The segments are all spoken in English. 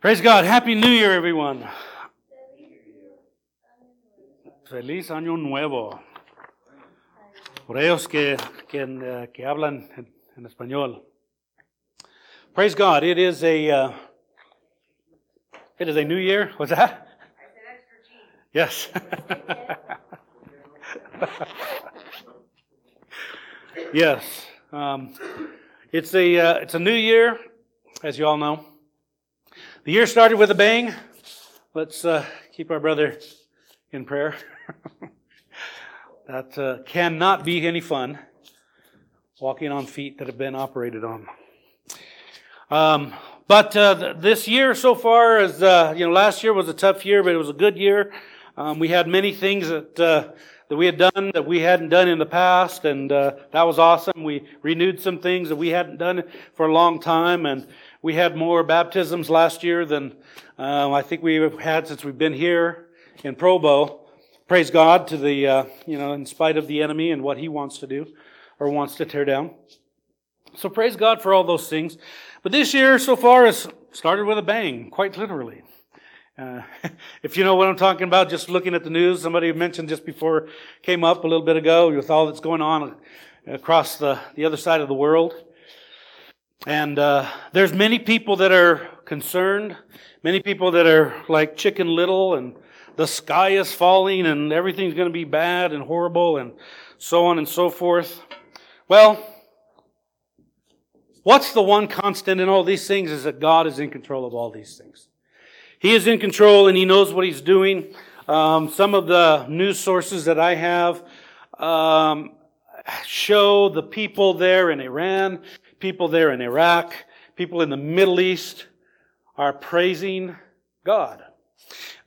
Praise God. Happy New Year, everyone. Feliz Año Nuevo. Por ellos que, que, uh, que hablan en, en, español. Praise God. It is a, uh, it is a new year. What's that? Yes. yes. Um, it's a, uh, it's a new year, as you all know. The year started with a bang. Let's uh, keep our brother in prayer. that uh, cannot be any fun, walking on feet that have been operated on. Um, but uh, th- this year so far is, uh, you know, last year was a tough year, but it was a good year. Um, we had many things that uh, that we had done that we hadn't done in the past, and uh, that was awesome. We renewed some things that we hadn't done for a long time, and we had more baptisms last year than uh, I think we've had since we've been here in Provo. Praise God to the, uh, you know, in spite of the enemy and what he wants to do or wants to tear down. So praise God for all those things. But this year so far has started with a bang, quite literally. Uh, if you know what I'm talking about, just looking at the news, somebody mentioned just before came up a little bit ago with all that's going on across the, the other side of the world. And uh, there's many people that are concerned, many people that are like Chicken Little, and the sky is falling, and everything's going to be bad and horrible, and so on and so forth. Well, what's the one constant in all these things is that God is in control of all these things. He is in control and He knows what He's doing. Um, some of the news sources that I have um, show the people there in Iran people there in Iraq, people in the Middle East are praising God.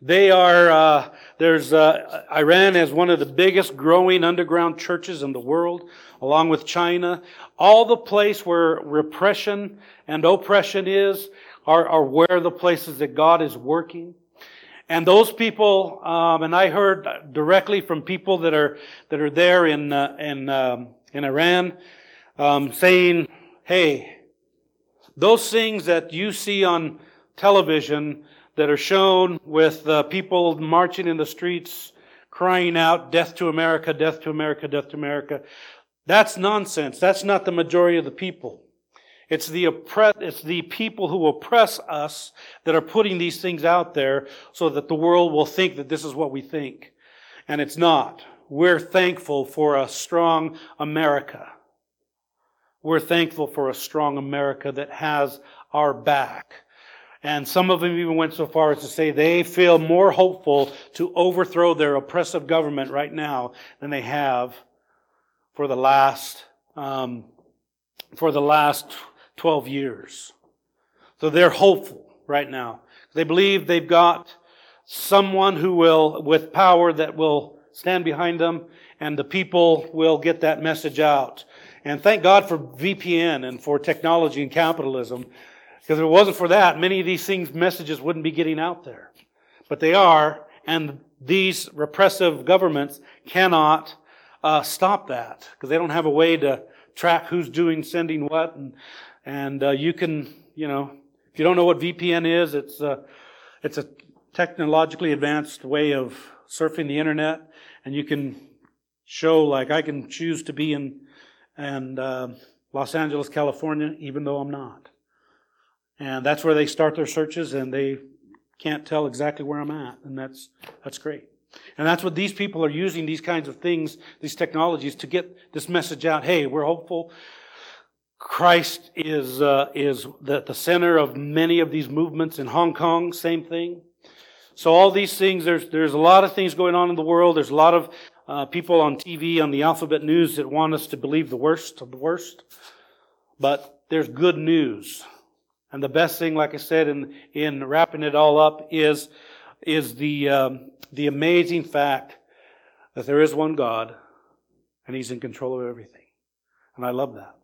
They are, uh, there's, uh, Iran has one of the biggest growing underground churches in the world, along with China. All the place where repression and oppression is are, are where the places that God is working. And those people, um, and I heard directly from people that are that are there in uh, in um, in Iran, um, saying hey, those things that you see on television that are shown with uh, people marching in the streets crying out, death to America, death to America, death to America, that's nonsense. That's not the majority of the people. It's the oppress, it's the people who oppress us that are putting these things out there so that the world will think that this is what we think. And it's not. We're thankful for a strong America. We're thankful for a strong America that has our back. And some of them even went so far as to say they feel more hopeful to overthrow their oppressive government right now than they have for the last um, for the last 12 years. So they're hopeful right now. They believe they've got someone who will, with power, that will stand behind them, and the people will get that message out. And thank God for VPN and for technology and capitalism. Because if it wasn't for that, many of these things, messages wouldn't be getting out there. But they are, and these repressive governments cannot uh, stop that because they don't have a way to track who's doing sending what. And, and uh, you can, you know, if you don't know what VPN is, it's a, it's a technologically advanced way of surfing the internet, and you can show like I can choose to be in and uh, Los Angeles, California, even though I'm not. And that's where they start their searches, and they can't tell exactly where I'm at, and that's that's great. And that's what these people are using these kinds of things, these technologies, to get this message out. Hey, we're hopeful. Christ is uh, is the, the center of many of these movements in Hong Kong. Same thing. So all these things, there's there's a lot of things going on in the world. There's a lot of uh, people on TV, on the Alphabet News that want us to believe the worst of the worst. But there's good news. And the best thing, like I said, in, in wrapping it all up is, is the, um, the amazing fact that there is one God and He's in control of everything. And I love that.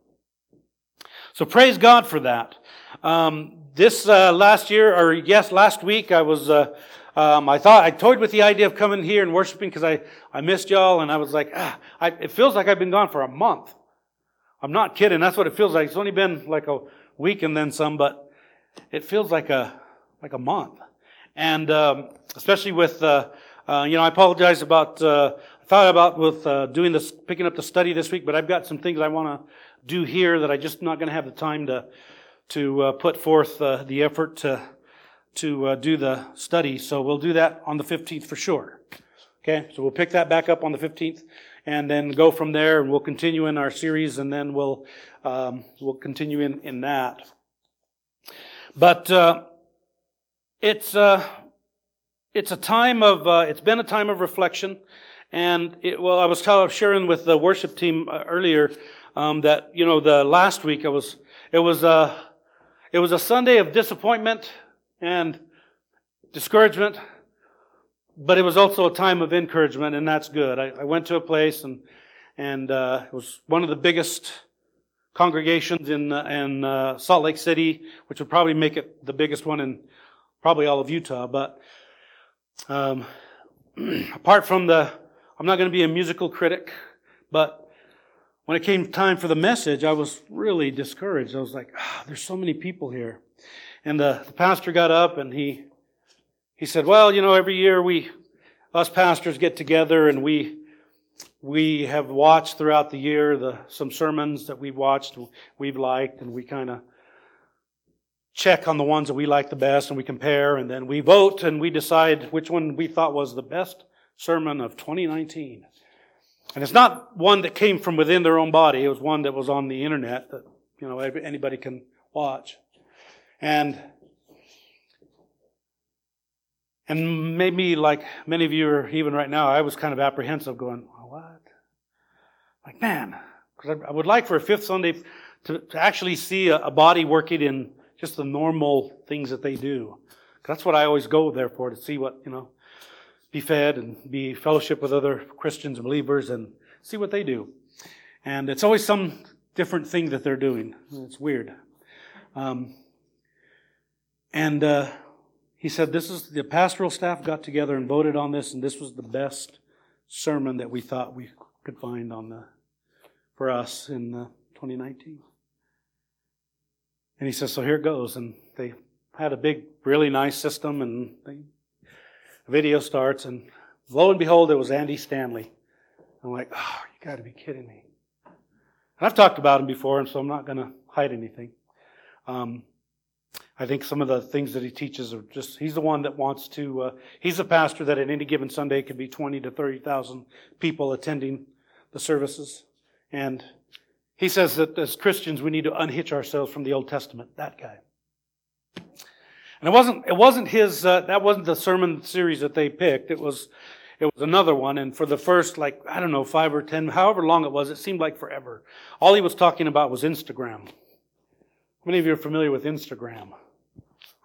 So praise God for that. Um, this uh, last year, or yes, last week, I was uh, um, I thought I toyed with the idea of coming here and worshiping because I, I missed y'all, and I was like, ah, I, it feels like I've been gone for a month. I'm not kidding. That's what it feels like. It's only been like a week and then some, but it feels like a like a month. And um, especially with, uh, uh, you know, I apologize about, uh, I thought about with uh, doing this, picking up the study this week, but I've got some things I want to do here that I just not going to have the time to to uh, put forth uh, the effort to to do the study. So we'll do that on the 15th for sure. Okay, so we'll pick that back up on the 15th and then go from there, and we'll continue in our series, and then we'll um, we'll continue in in that. But uh, it's uh, it's a time of uh, it's been a time of reflection, and it, well, I was telling, sharing with the worship team uh, earlier um, that you know the last week I was it was a uh, it was a Sunday of disappointment and discouragement, but it was also a time of encouragement, and that's good. I, I went to a place and and uh, it was one of the biggest congregations in uh, in uh, Salt Lake City, which would probably make it the biggest one in probably all of Utah. But um, apart from the, I'm not going to be a musical critic, but when it came time for the message, I was really discouraged. I was like, oh, there's so many people here. And the, the pastor got up and he, he said, well, you know, every year we, us pastors get together and we, we have watched throughout the year the, some sermons that we've watched, we've liked, and we kind of check on the ones that we like the best and we compare and then we vote and we decide which one we thought was the best sermon of 2019. And it's not one that came from within their own body. It was one that was on the internet that, you know, anybody can watch. And, and maybe like many of you are even right now, I was kind of apprehensive going, what? Like, man, because I, would like for a fifth Sunday to, to actually see a, a body working in just the normal things that they do. That's what I always go there for, to see what, you know, be fed and be fellowship with other Christians and believers and see what they do. And it's always some different thing that they're doing. It's weird. Um, and uh, he said, This is the pastoral staff got together and voted on this, and this was the best sermon that we thought we could find on the for us in uh, 2019. And he says, so here it goes. And they had a big, really nice system, and the video starts, and lo and behold, it was Andy Stanley. I'm like, oh, you got to be kidding me. And I've talked about him before, and so I'm not going to hide anything. Um, I think some of the things that he teaches are just, he's the one that wants to, uh, he's a pastor that at any given Sunday could be 20 to 30,000 people attending the services. And he says that as Christians, we need to unhitch ourselves from the Old Testament. That guy. And it wasn't, it wasn't his, uh, that wasn't the sermon series that they picked. It was, it was another one. And for the first, like, I don't know, five or ten, however long it was, it seemed like forever. All he was talking about was Instagram. How many of you are familiar with Instagram?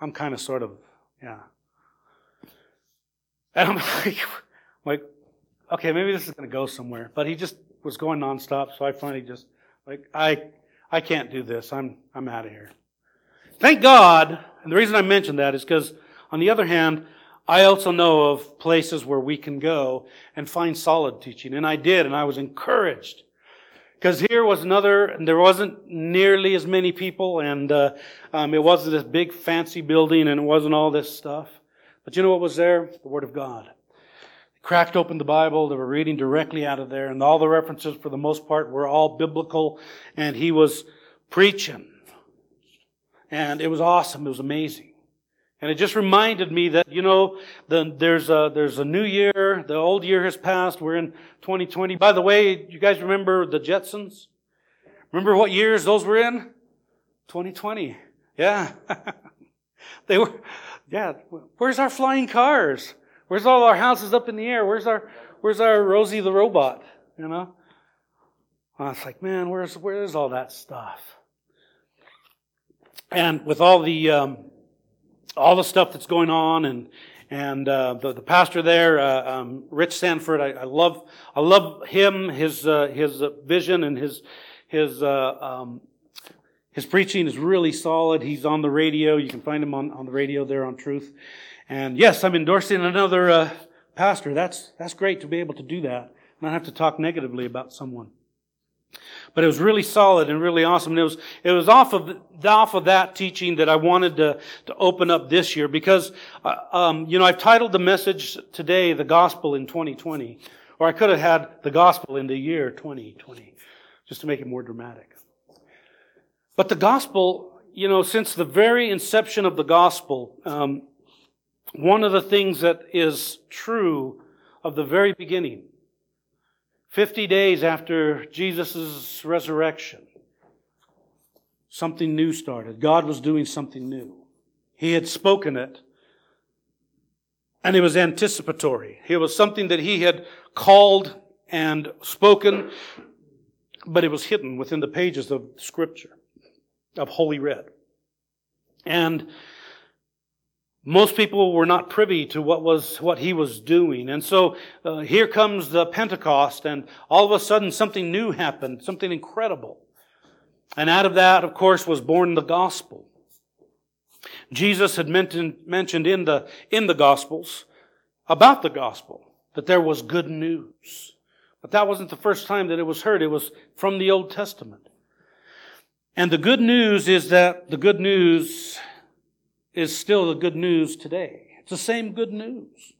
I'm kind of sort of, yeah. And I'm like, like, okay, maybe this is going to go somewhere. But he just was going nonstop, so I finally just like, I, I can't do this. I'm, I'm out of here. Thank God, and the reason I mention that is because, on the other hand, I also know of places where we can go and find solid teaching. And I did, and I was encouraged. Because here was another, and there wasn't nearly as many people, and uh, um, it wasn't this big fancy building, and it wasn't all this stuff. But you know what was there? The Word of God They cracked open the Bible. They were reading directly out of there, and all the references, for the most part, were all biblical. And he was preaching, and it was awesome. It was amazing. And it just reminded me that, you know, the, there's a, there's a new year. The old year has passed. We're in 2020. By the way, you guys remember the Jetsons? Remember what years those were in? 2020. Yeah. they were, yeah. Where's our flying cars? Where's all our houses up in the air? Where's our where's our Rosie the robot? You know? I was like, man, where's where's all that stuff? And with all the um, all the stuff that's going on, and and uh, the, the pastor there, uh, um, Rich Sanford, I, I, love I love him, his uh, his vision and his his uh, um, his preaching is really solid. He's on the radio. You can find him on, on the radio there on Truth. And yes, I'm endorsing another uh, pastor. That's, that's great to be able to do that, not have to talk negatively about someone. But it was really solid and really awesome. And it was, it was off of, off of that teaching that I wanted to, to open up this year because, uh, um, you know, I've titled the message today, The Gospel in 2020. Or I could have had The Gospel in the year 2020, just to make it more dramatic. But the Gospel, you know, since the very inception of the Gospel, um, one of the things that is true of the very beginning 50 days after Jesus' resurrection, something new started. God was doing something new. He had spoken it, and it was anticipatory. It was something that He had called and spoken, but it was hidden within the pages of Scripture, of Holy Writ. And most people were not privy to what was what he was doing. And so uh, here comes the pentecost and all of a sudden something new happened something incredible. And out of that of course was born the gospel. Jesus had mentioned, mentioned in the in the gospels about the gospel that there was good news. But that wasn't the first time that it was heard. It was from the old testament. And the good news is that the good news is still the good news today. It's the same good news.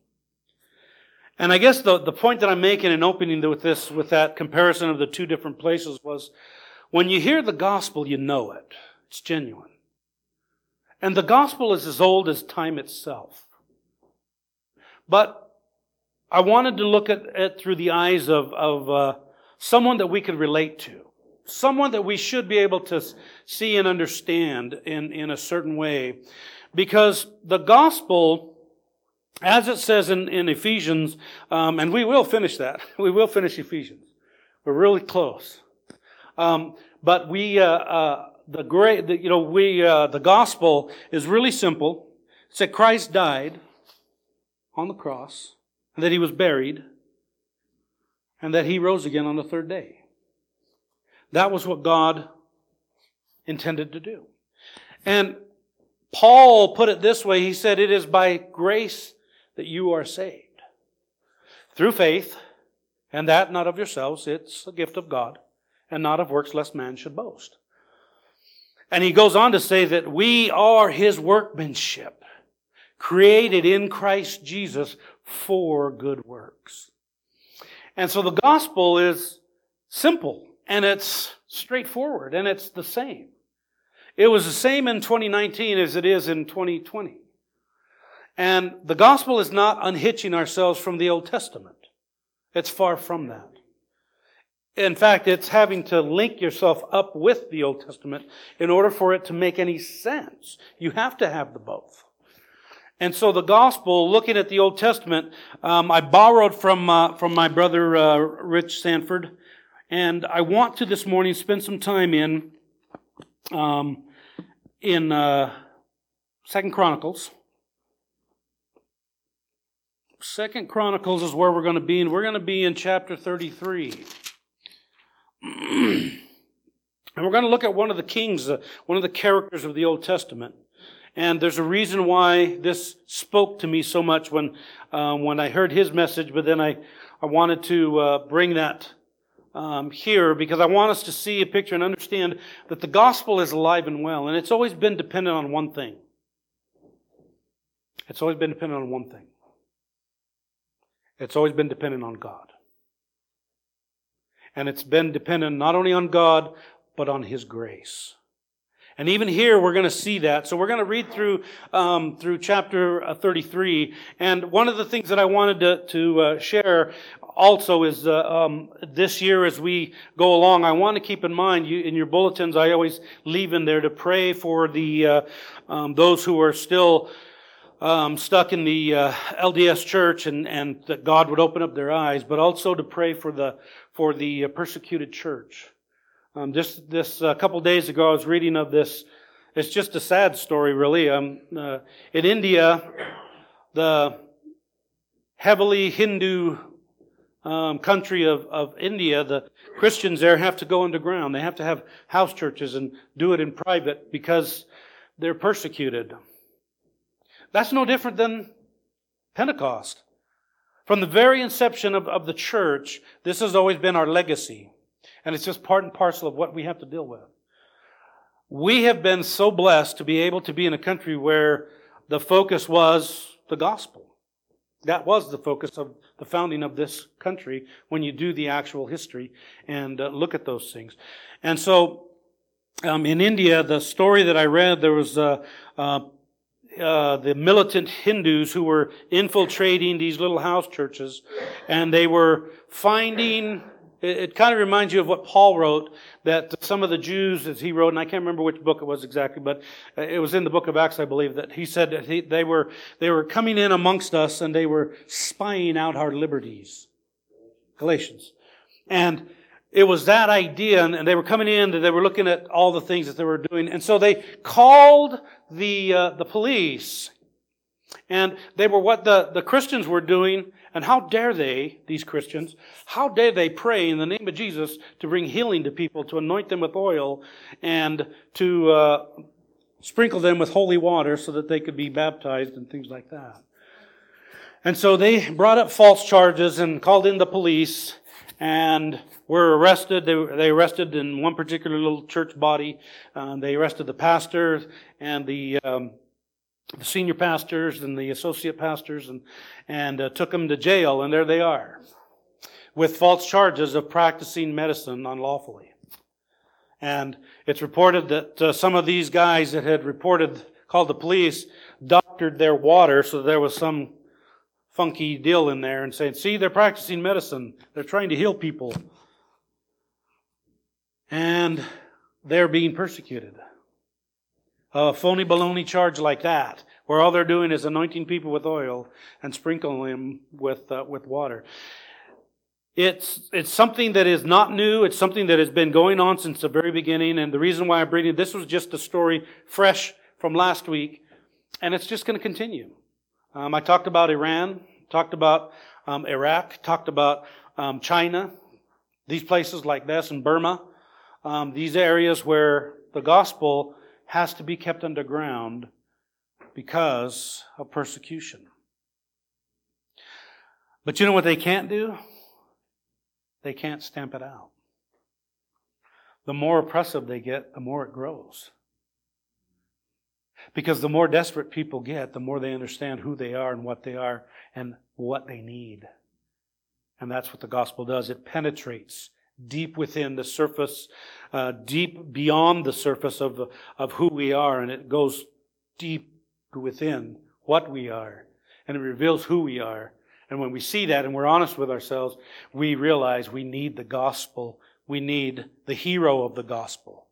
And I guess the, the point that I'm making in opening with this, with that comparison of the two different places was when you hear the gospel, you know it. It's genuine. And the gospel is as old as time itself. But I wanted to look at it through the eyes of, of uh, someone that we could relate to. Someone that we should be able to see and understand in, in a certain way. Because the gospel, as it says in, in Ephesians, um, and we will finish that. We will finish Ephesians. We're really close. Um, but we, uh, uh, the great, the, you know, we, uh, the gospel is really simple. It's that Christ died on the cross, and that he was buried, and that he rose again on the third day. That was what God intended to do. And Paul put it this way. He said, It is by grace that you are saved. Through faith, and that not of yourselves, it's a gift of God, and not of works, lest man should boast. And he goes on to say that we are his workmanship, created in Christ Jesus for good works. And so the gospel is simple, and it's straightforward, and it's the same. It was the same in 2019 as it is in 2020. And the gospel is not unhitching ourselves from the Old Testament. It's far from that. In fact, it's having to link yourself up with the Old Testament in order for it to make any sense. You have to have the both. And so the gospel, looking at the Old Testament, um, I borrowed from uh, from my brother uh, Rich Sanford, and I want to this morning spend some time in um, in uh, Second Chronicles. Second Chronicles is where we're going to be, and we're going to be in chapter 33. and we're going to look at one of the kings, uh, one of the characters of the Old Testament. And there's a reason why this spoke to me so much when, uh, when I heard his message, but then I, I wanted to uh, bring that um, here because I want us to see a picture and understand that the gospel is alive and well, and it's always been dependent on one thing. It's always been dependent on one thing. It's always been dependent on God. And it's been dependent not only on God, but on His grace. And even here, we're going to see that. So we're going to read through um, through chapter uh, 33. And one of the things that I wanted to, to uh, share also is uh, um, this year as we go along, I want to keep in mind you, in your bulletins. I always leave in there to pray for the uh, um, those who are still um, stuck in the uh, LDS church, and, and that God would open up their eyes, but also to pray for the for the uh, persecuted church. Um, just this a uh, couple days ago, I was reading of this. It's just a sad story, really. Um, uh, in India, the heavily Hindu um, country of, of India, the Christians there have to go underground. They have to have house churches and do it in private because they're persecuted. That's no different than Pentecost. From the very inception of, of the church, this has always been our legacy. And it's just part and parcel of what we have to deal with. We have been so blessed to be able to be in a country where the focus was the gospel. That was the focus of the founding of this country when you do the actual history and uh, look at those things. And so, um, in India, the story that I read, there was uh, uh, uh, the militant Hindus who were infiltrating these little house churches, and they were finding it, it kind of reminds you of what Paul wrote, that some of the Jews, as he wrote, and I can't remember which book it was exactly, but it was in the book of Acts, I believe, that he said that he, they, were, they were coming in amongst us and they were spying out our liberties. Galatians. And it was that idea, and they were coming in, and they were looking at all the things that they were doing, and so they called the uh, the police, and they were what the the Christians were doing, and how dare they, these Christians, how dare they pray in the name of Jesus to bring healing to people, to anoint them with oil, and to uh, sprinkle them with holy water so that they could be baptized and things like that. And so they brought up false charges and called in the police and were arrested. They, they arrested in one particular little church body. Uh, they arrested the pastor and the um, the senior pastors and the associate pastors and, and uh, took them to jail, and there they are with false charges of practicing medicine unlawfully. And it's reported that uh, some of these guys that had reported, called the police, doctored their water so there was some funky deal in there and saying, see, they're practicing medicine. They're trying to heal people. And they're being persecuted a phony baloney charge like that, where all they're doing is anointing people with oil and sprinkling them with, uh, with water. It's, it's something that is not new. It's something that has been going on since the very beginning. And the reason why I'm bringing this was just a story fresh from last week. And it's just going to continue. Um, I talked about Iran, talked about um, Iraq, talked about um, China, these places like this, and Burma, um, these areas where the gospel has to be kept underground because of persecution. But you know what they can't do? They can't stamp it out. The more oppressive they get, the more it grows. Because the more desperate people get, the more they understand who they are and what they are and what they need. And that's what the gospel does. It penetrates deep within the surface, uh, deep beyond the surface of, of who we are, and it goes deep within what we are, and it reveals who we are. And when we see that and we're honest with ourselves, we realize we need the gospel. We need the hero of the gospel.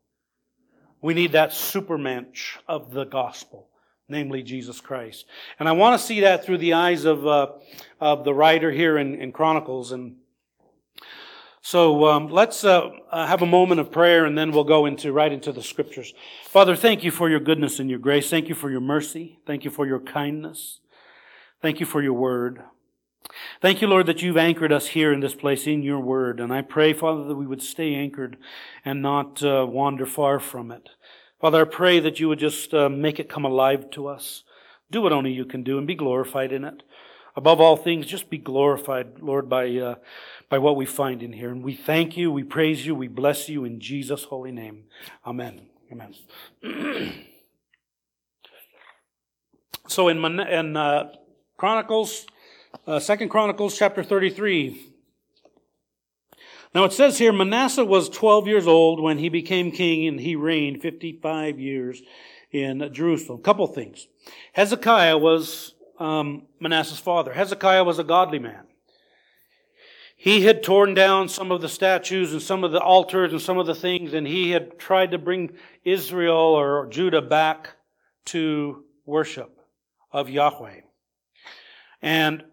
We need that supermensch of the gospel, namely Jesus Christ. And I want to see that through the eyes of, uh, of the writer here in, in Chronicles. And so um, let's uh, uh, have a moment of prayer, and then we'll go into right into the scriptures. Father, thank you for your goodness and your grace. Thank you for your mercy. Thank you for your kindness. Thank you for your word. Thank you, Lord, that you've anchored us here in this place in your word. And I pray, Father, that we would stay anchored and not uh, wander far from it. Father, I pray that you would just uh, make it come alive to us. Do what only you can do and be glorified in it. Above all things, just be glorified, Lord, by, uh, by what we find in here. And we thank you, we praise you, we bless you in Jesus' holy name. Amen. Amen. so in, in uh, Chronicles, uh, Second Chronicles chapter 33, now it says here, Manasseh was 12 years old when he became king and he reigned 55 years in Jerusalem. Couple things. Hezekiah was um, Manasseh's father. Hezekiah was a godly man. He had torn down some of the statues and some of the altars and some of the things, and he had tried to bring Israel or Judah back to worship of Yahweh. And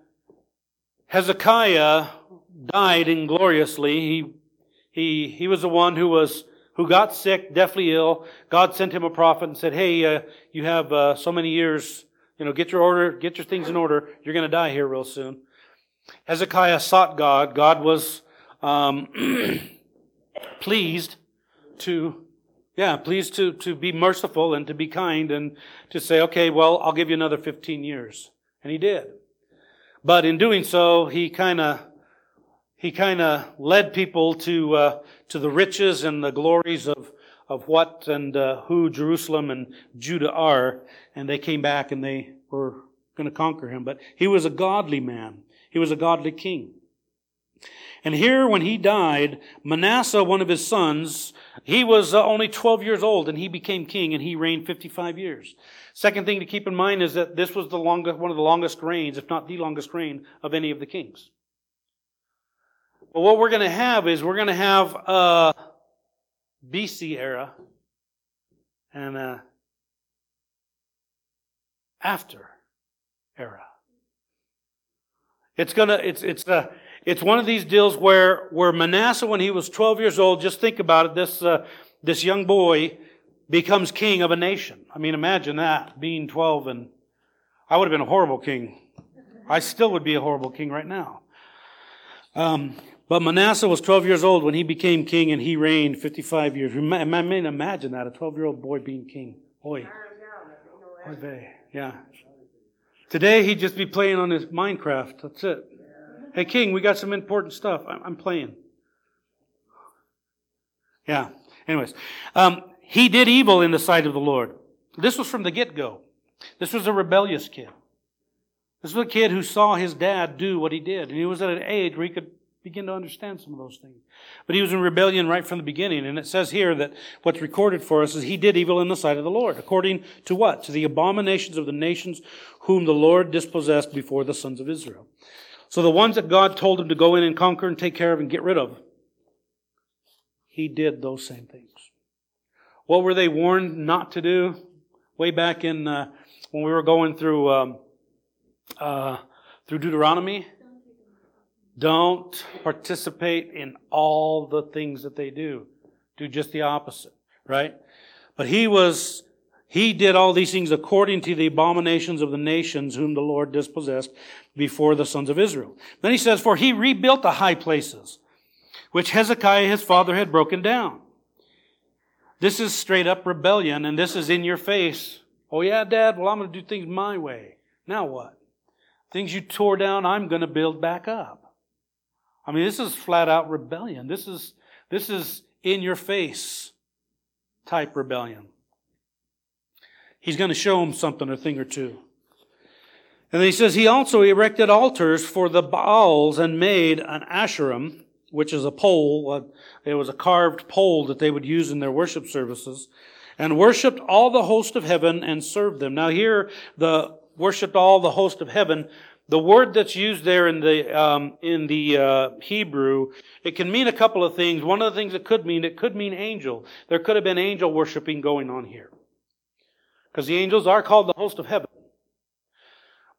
Hezekiah died ingloriously. He, he, he was the one who was who got sick, deathly ill. God sent him a prophet and said, "Hey, uh, you have uh, so many years you know, get your order, get your things in order. You're going to die here real soon. Hezekiah sought God. God was um, pleased to, yeah, pleased to, to be merciful and to be kind and to say, okay, well, I'll give you another 15 years. And he did. But in doing so, he kind of, he kind of led people to uh, to the riches and the glories of of what and uh, who Jerusalem and Judah are, and they came back and they were going to conquer him. But he was a godly man. He was a godly king. And here, when he died, Manasseh, one of his sons, he was uh, only 12 years old and he became king and he reigned 55 years. Second thing to keep in mind is that this was the longest, one of the longest reigns, if not the longest reign of any of the kings. But what we're going to have is we're going to have a BC era and a after era. It's gonna, it's, it's a, it's one of these deals where, where Manasseh, when he was 12 years old, just think about it, this, uh, this young boy becomes king of a nation. I mean, imagine that, being 12 and I would have been a horrible king. I still would be a horrible king right now. Um, but Manasseh was 12 years old when he became king and he reigned 55 years. I mean, imagine that, a 12 year old boy being king. Boy. Boy, yeah. Today he'd just be playing on his Minecraft. That's it. Hey, King, we got some important stuff. I'm playing. Yeah. Anyways, um, he did evil in the sight of the Lord. This was from the get go. This was a rebellious kid. This was a kid who saw his dad do what he did. And he was at an age where he could begin to understand some of those things. But he was in rebellion right from the beginning. And it says here that what's recorded for us is he did evil in the sight of the Lord. According to what? To the abominations of the nations whom the Lord dispossessed before the sons of Israel. So the ones that God told him to go in and conquer and take care of and get rid of, he did those same things. What were they warned not to do? Way back in uh, when we were going through um, uh, through Deuteronomy, don't participate in all the things that they do. Do just the opposite, right? But he was, he did all these things according to the abominations of the nations whom the Lord dispossessed before the sons of Israel. Then he says, for he rebuilt the high places, which Hezekiah his father had broken down. This is straight up rebellion, and this is in your face. Oh yeah, dad, well I'm going to do things my way. Now what? Things you tore down, I'm going to build back up. I mean, this is flat out rebellion. This is, this is in your face type rebellion. He's going to show him something, a thing or two. And then he says, he also erected altars for the Baals and made an Asherim, which is a pole. It was a carved pole that they would use in their worship services, and worshipped all the host of heaven and served them. Now here, the worshipped all the host of heaven the word that's used there in the um, in the uh, Hebrew, it can mean a couple of things. One of the things it could mean, it could mean angel. There could have been angel worshiping going on here, because the angels are called the host of heaven.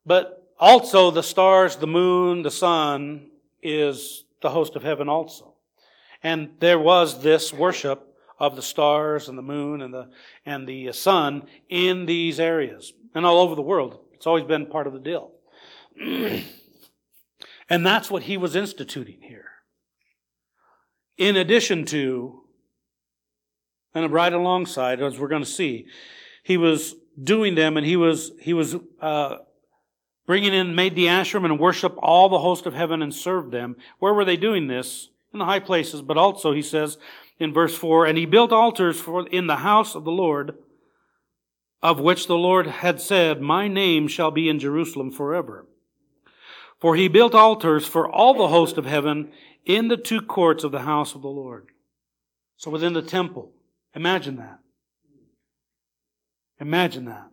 But also the stars, the moon, the sun is the host of heaven also, and there was this worship of the stars and the moon and the and the sun in these areas and all over the world. It's always been part of the deal. and that's what he was instituting here. In addition to, and right alongside, as we're going to see, he was doing them and he was, he was, uh, bringing in, made the Asherim and worship all the host of heaven and served them. Where were they doing this? In the high places, but also, he says in verse 4, and he built altars for, in the house of the Lord, of which the Lord had said, My name shall be in Jerusalem forever. For he built altars for all the host of heaven in the two courts of the house of the Lord. So within the temple. Imagine that. Imagine that.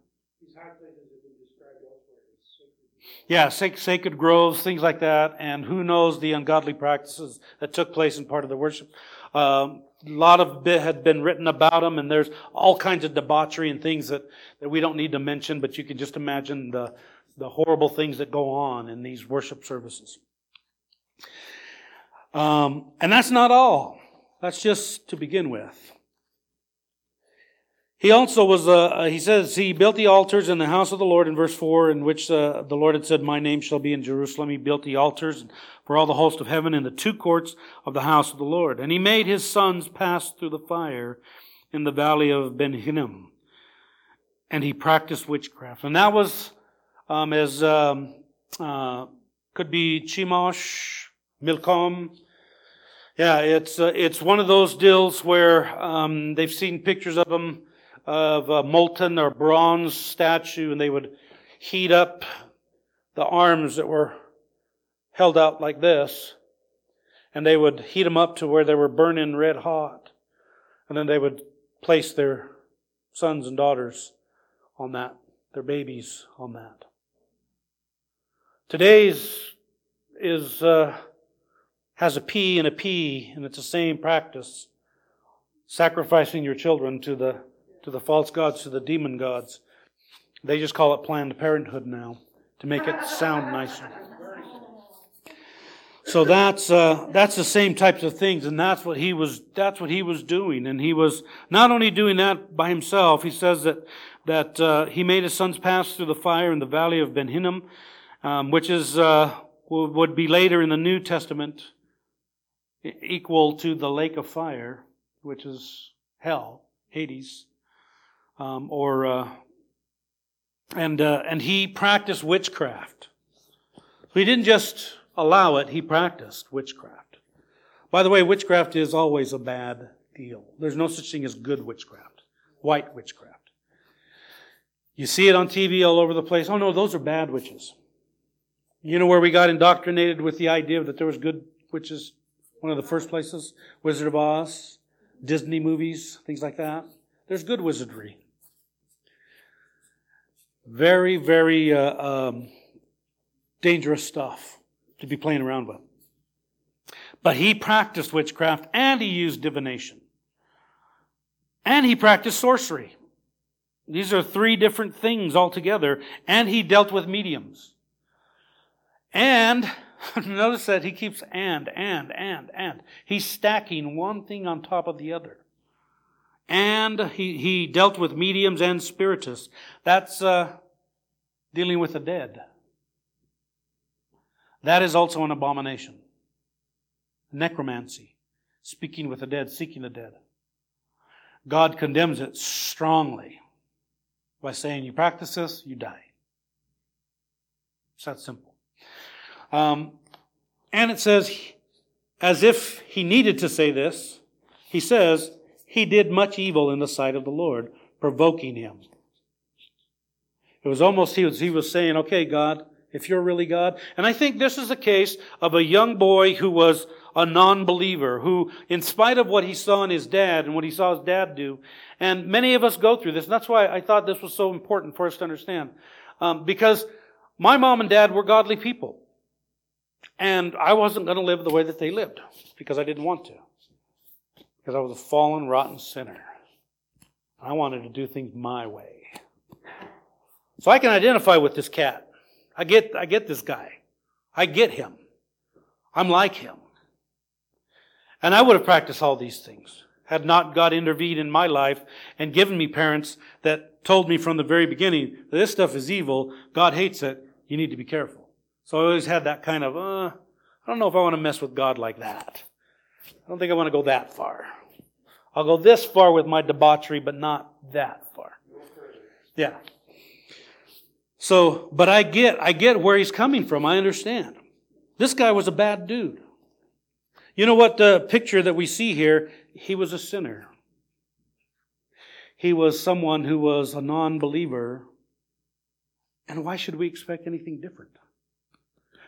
Yeah, sacred groves, things like that, and who knows the ungodly practices that took place in part of the worship. Um, a lot of bit had been written about them, and there's all kinds of debauchery and things that, that we don't need to mention, but you can just imagine the, the horrible things that go on in these worship services. Um, and that's not all. That's just to begin with. He also was, uh, uh, he says, he built the altars in the house of the Lord in verse 4, in which uh, the Lord had said, My name shall be in Jerusalem. He built the altars for all the host of heaven in the two courts of the house of the Lord. And he made his sons pass through the fire in the valley of Ben Hinnom. And he practiced witchcraft. And that was um, as um, uh, could be Chemosh, Milcom. Yeah, it's uh, it's one of those deals where um, they've seen pictures of them of a molten or bronze statue, and they would heat up the arms that were held out like this, and they would heat them up to where they were burning red hot, and then they would place their sons and daughters on that, their babies on that. Today's is uh, has a P and a P, and it's the same practice. Sacrificing your children to the to the false gods, to the demon gods. They just call it Planned Parenthood now to make it sound nicer. So that's uh, that's the same types of things, and that's what he was that's what he was doing, and he was not only doing that by himself. He says that that uh, he made his sons pass through the fire in the valley of Ben Hinnom, um, which is uh, would be later in the New Testament equal to the lake of fire, which is hell, Hades, um, or uh, and uh, and he practiced witchcraft. He didn't just allow it; he practiced witchcraft. By the way, witchcraft is always a bad deal. There's no such thing as good witchcraft, white witchcraft. You see it on TV all over the place. Oh no, those are bad witches. You know where we got indoctrinated with the idea that there was good witches? One of the first places, Wizard of Oz, Disney movies, things like that. There's good wizardry. Very, very uh, um, dangerous stuff to be playing around with. But he practiced witchcraft and he used divination. And he practiced sorcery. These are three different things altogether. And he dealt with mediums. And notice that he keeps and, and, and, and. He's stacking one thing on top of the other and he, he dealt with mediums and spiritists. That's uh, dealing with the dead. That is also an abomination. Necromancy, speaking with the dead, seeking the dead. God condemns it strongly by saying, You practice this, you die. It's that simple. Um, and it says, as if he needed to say this, he says, he did much evil in the sight of the Lord, provoking him. It was almost, he was, he was saying, okay, God, if you're really God. And I think this is a case of a young boy who was a non-believer, who, in spite of what he saw in his dad and what he saw his dad do, and many of us go through this, and that's why I thought this was so important for us to understand. Um, because my mom and dad were godly people. And I wasn't going to live the way that they lived because I didn't want to because I was a fallen, rotten sinner. I wanted to do things my way. So I can identify with this cat. I get, I get this guy. I get him. I'm like him. And I would have practiced all these things had not God intervened in my life and given me parents that told me from the very beginning this stuff is evil. God hates it. You need to be careful. So I always had that kind of, uh, I don't know if I want to mess with God like that. I don't think I want to go that far. I'll go this far with my debauchery, but not that far. Yeah. So, but I get, I get where he's coming from. I understand. This guy was a bad dude. You know what the picture that we see here? He was a sinner. He was someone who was a non-believer. And why should we expect anything different?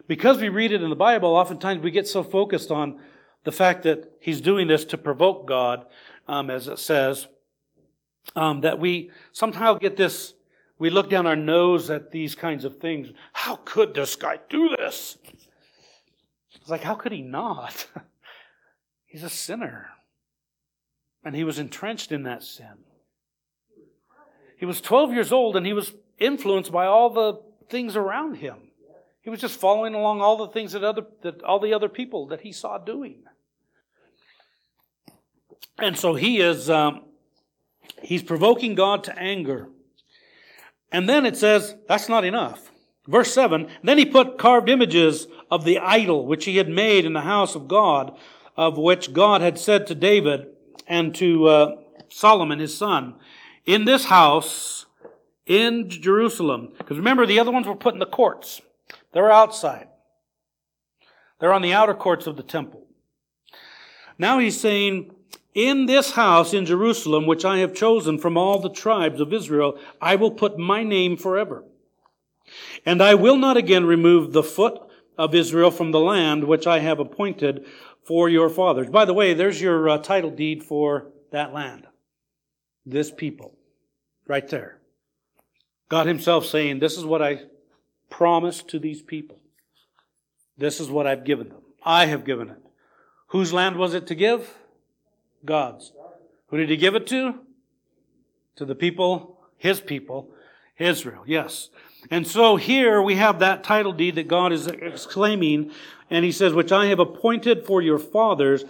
Because we read it in the Bible, oftentimes we get so focused on the fact that he's doing this to provoke God, um, as it says, um, that we somehow get this, we look down our nose at these kinds of things. How could this guy do this? It's like, how could he not? He's a sinner. And he was entrenched in that sin. He was 12 years old and he was influenced by all the things around him. He was just following along all the things that other that all the other people that he saw doing. And so he is, um, he's provoking God to anger. And then it says, that's not enough. Verse 7, then he put carved images of the idol which he had made in the house of God, of which God had said to David and to uh, Solomon his son, in this house in Jerusalem. Because remember, the other ones were put in the courts. They were outside. They're on the outer courts of the temple. Now he's saying, in this house in Jerusalem, which I have chosen from all the tribes of Israel, I will put my name forever. And I will not again remove the foot of Israel from the land which I have appointed for your fathers. By the way, there's your uh, title deed for that land. This people. Right there. God Himself saying, This is what I promised to these people. This is what I've given them. I have given it. Whose land was it to give? God's. Who did He give it to? To the people, His people, Israel. Yes. And so here we have that title deed that God is exclaiming, and He says, which I have appointed for your fathers,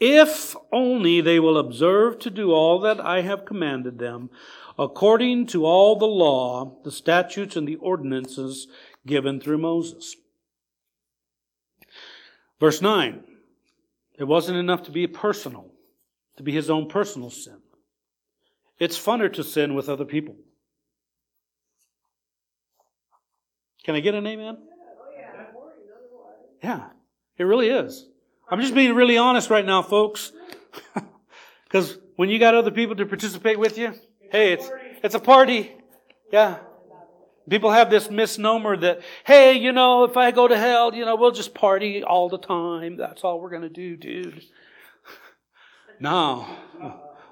if only they will observe to do all that I have commanded them, according to all the law, the statutes, and the ordinances given through Moses. Verse 9. It wasn't enough to be personal, to be his own personal sin. It's funner to sin with other people. Can I get an amen? Yeah, it really is. I'm just being really honest right now, folks. Because when you got other people to participate with you, hey, it's, it's a party. Yeah. People have this misnomer that, hey, you know, if I go to hell, you know, we'll just party all the time. That's all we're going to do, dude. No.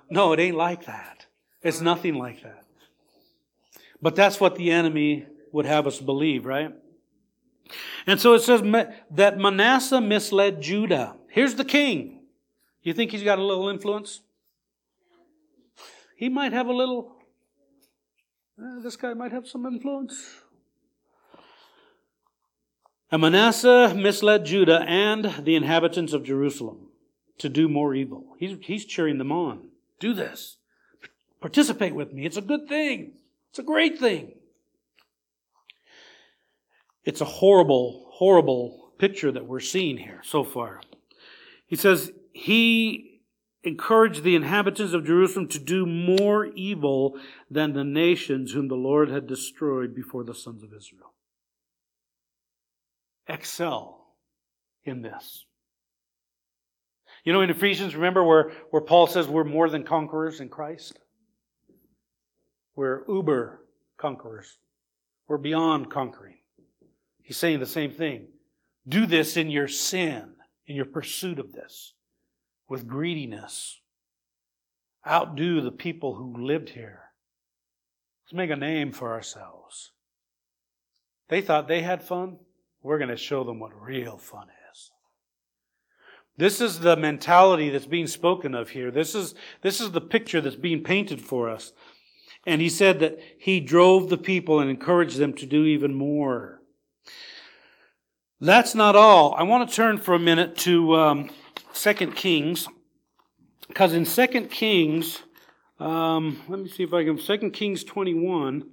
No, it ain't like that. It's nothing like that. But that's what the enemy would have us believe, right? And so it says that Manasseh misled Judah. Here's the king. You think he's got a little influence? He might have a little. Uh, this guy might have some influence. And Manasseh misled Judah and the inhabitants of Jerusalem to do more evil. He's, he's cheering them on. Do this. Participate with me. It's a good thing. It's a great thing. It's a horrible, horrible picture that we're seeing here so far. He says, He encouraged the inhabitants of Jerusalem to do more evil than the nations whom the Lord had destroyed before the sons of Israel. Excel in this. You know, in Ephesians, remember where, where Paul says we're more than conquerors in Christ? We're uber conquerors. We're beyond conquering. He's saying the same thing. Do this in your sin, in your pursuit of this, with greediness. Outdo the people who lived here. Let's make a name for ourselves. They thought they had fun. We're going to show them what real fun is. This is the mentality that's being spoken of here. This is, this is the picture that's being painted for us. And he said that he drove the people and encouraged them to do even more. That's not all. I want to turn for a minute to um, 2 Kings, because in Second Kings, um, let me see if I can, Second Kings 21,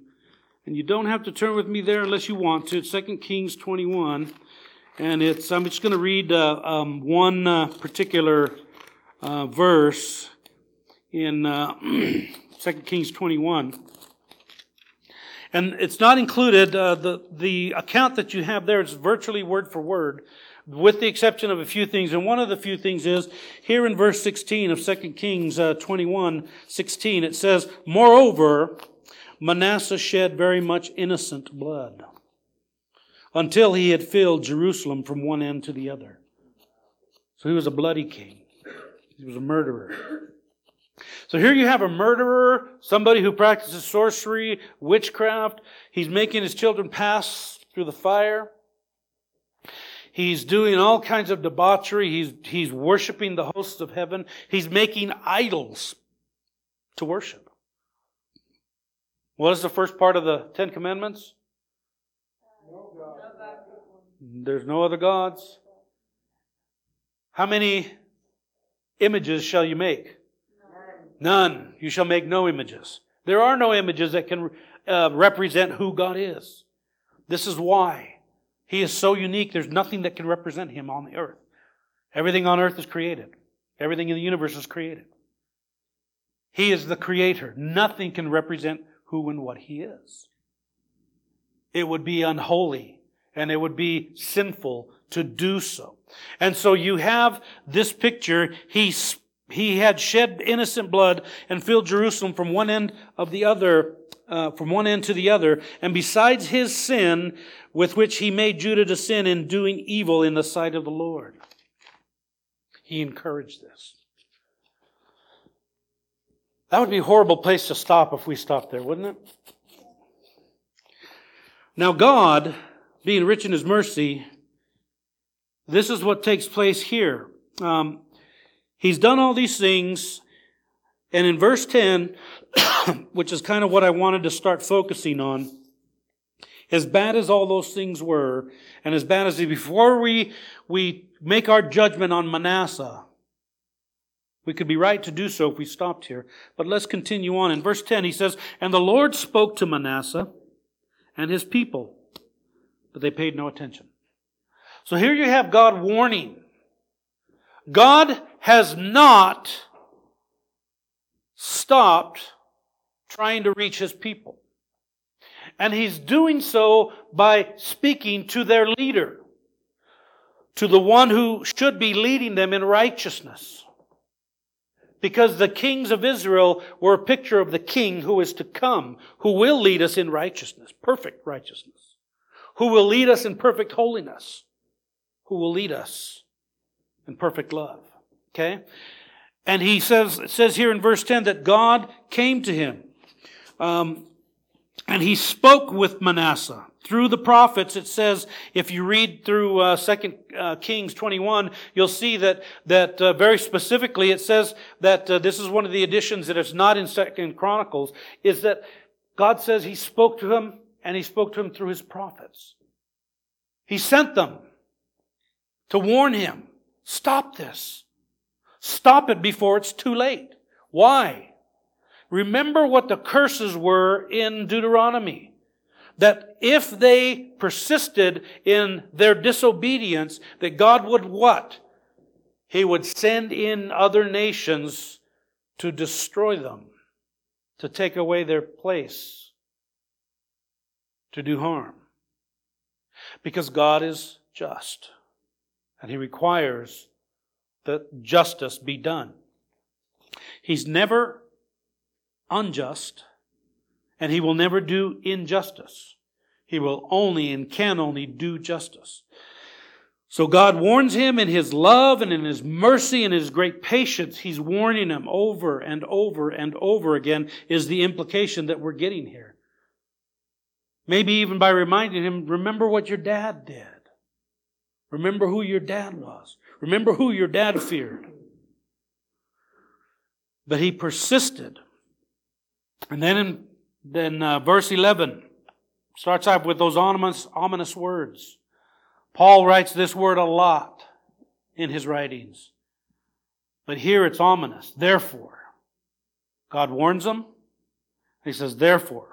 and you don't have to turn with me there unless you want to. 2 Kings 21, and it's, I'm just going to read uh, um, one uh, particular uh, verse in Second uh, Kings 21. And it's not included, uh, the, the account that you have there is virtually word for word, with the exception of a few things. And one of the few things is here in verse 16 of 2 Kings uh, 21, 16, it says, Moreover, Manasseh shed very much innocent blood until he had filled Jerusalem from one end to the other. So he was a bloody king. He was a murderer. So here you have a murderer, somebody who practices sorcery, witchcraft. He's making his children pass through the fire. He's doing all kinds of debauchery. He's, he's worshiping the hosts of heaven. He's making idols to worship. What is the first part of the Ten Commandments? There's no other gods. How many images shall you make? None. You shall make no images. There are no images that can uh, represent who God is. This is why. He is so unique, there's nothing that can represent him on the earth. Everything on earth is created, everything in the universe is created. He is the creator. Nothing can represent who and what he is. It would be unholy and it would be sinful to do so. And so you have this picture. He, he had shed innocent blood and filled Jerusalem from one end of the other, uh, from one end to the other. And besides his sin, with which he made Judah to sin in doing evil in the sight of the Lord. He encouraged this. That would be a horrible place to stop if we stopped there, wouldn't it? Now, God, being rich in His mercy, this is what takes place here. Um, he's done all these things, and in verse 10, which is kind of what I wanted to start focusing on, as bad as all those things were, and as bad as before we, we make our judgment on Manasseh, we could be right to do so if we stopped here. But let's continue on. In verse 10, he says, And the Lord spoke to Manasseh and his people, but they paid no attention. So here you have God warning. God has not stopped trying to reach his people. And he's doing so by speaking to their leader, to the one who should be leading them in righteousness. Because the kings of Israel were a picture of the king who is to come, who will lead us in righteousness, perfect righteousness, who will lead us in perfect holiness who will lead us in perfect love. Okay? And he says, it says here in verse 10 that God came to him. Um, and he spoke with Manasseh. Through the prophets, it says, if you read through uh, 2 uh, Kings 21, you'll see that, that uh, very specifically it says that uh, this is one of the additions that is not in 2 Chronicles, is that God says he spoke to him and he spoke to him through his prophets. He sent them to warn him. Stop this. Stop it before it's too late. Why? Remember what the curses were in Deuteronomy. That if they persisted in their disobedience, that God would what? He would send in other nations to destroy them, to take away their place, to do harm. Because God is just and he requires that justice be done. He's never unjust, and he will never do injustice. He will only and can only do justice. So God warns him in his love and in his mercy and his great patience. He's warning him over and over and over again, is the implication that we're getting here. Maybe even by reminding him, remember what your dad did. Remember who your dad was. Remember who your dad feared. But he persisted. And then in then uh, verse 11 starts off with those ominous, ominous words. Paul writes this word a lot in his writings. But here it's ominous. Therefore. God warns them. He says, therefore.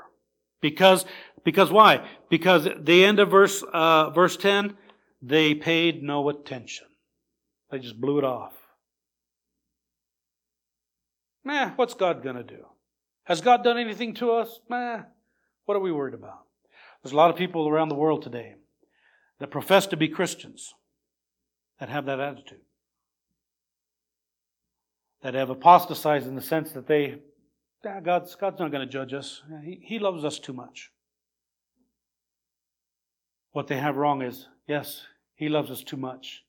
Because, because why? Because the end of verse, uh, verse 10, they paid no attention. They just blew it off. Meh, what's God to do? Has God done anything to us? Meh, what are we worried about? There's a lot of people around the world today that profess to be Christians that have that attitude. That have apostatized in the sense that they, ah, God's, God's not going to judge us. He, he loves us too much. What they have wrong is Yes, He loves us too much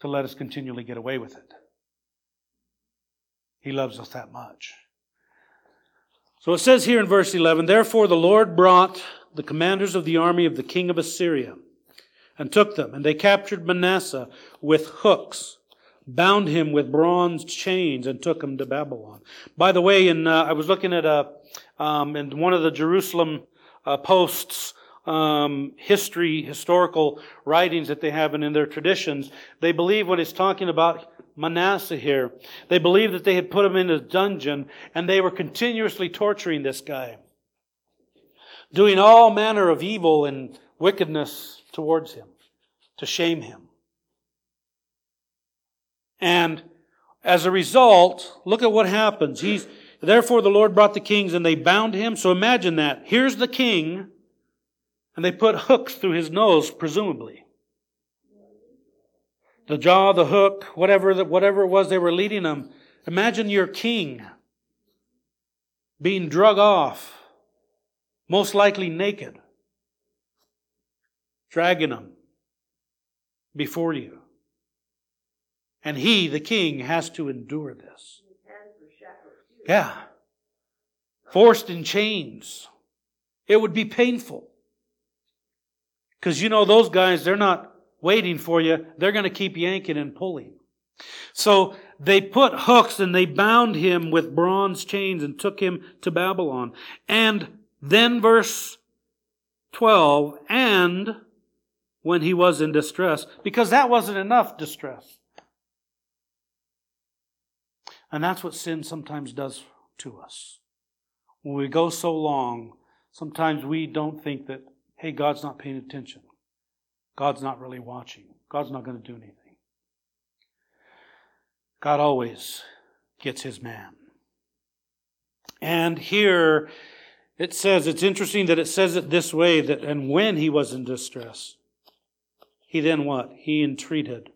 to let us continually get away with it. He loves us that much. So it says here in verse 11, Therefore the Lord brought the commanders of the army of the king of Assyria and took them, and they captured Manasseh with hooks, bound him with bronze chains, and took him to Babylon. By the way, in, uh, I was looking at a, um, in one of the Jerusalem uh, posts um, history, historical writings that they have and in their traditions, they believe when it's talking about Manasseh here, they believed that they had put him in a dungeon and they were continuously torturing this guy, doing all manner of evil and wickedness towards him to shame him. And as a result, look at what happens. He's, therefore the Lord brought the kings and they bound him. So imagine that. Here's the king And they put hooks through his nose, presumably. The jaw, the hook, whatever, the, whatever it was they were leading them. Imagine your king being drug off, most likely naked, dragging him before you. And he, the king, has to endure this. Yeah. Forced in chains. It would be painful. Because you know, those guys, they're not waiting for you. They're going to keep yanking and pulling. So they put hooks and they bound him with bronze chains and took him to Babylon. And then verse 12, and when he was in distress, because that wasn't enough distress. And that's what sin sometimes does to us. When we go so long, sometimes we don't think that, hey, God's not paying attention. God's not really watching. God's not going to do anything. God always gets his man. And here it says, it's interesting that it says it this way that, and when he was in distress, he then what? He entreated.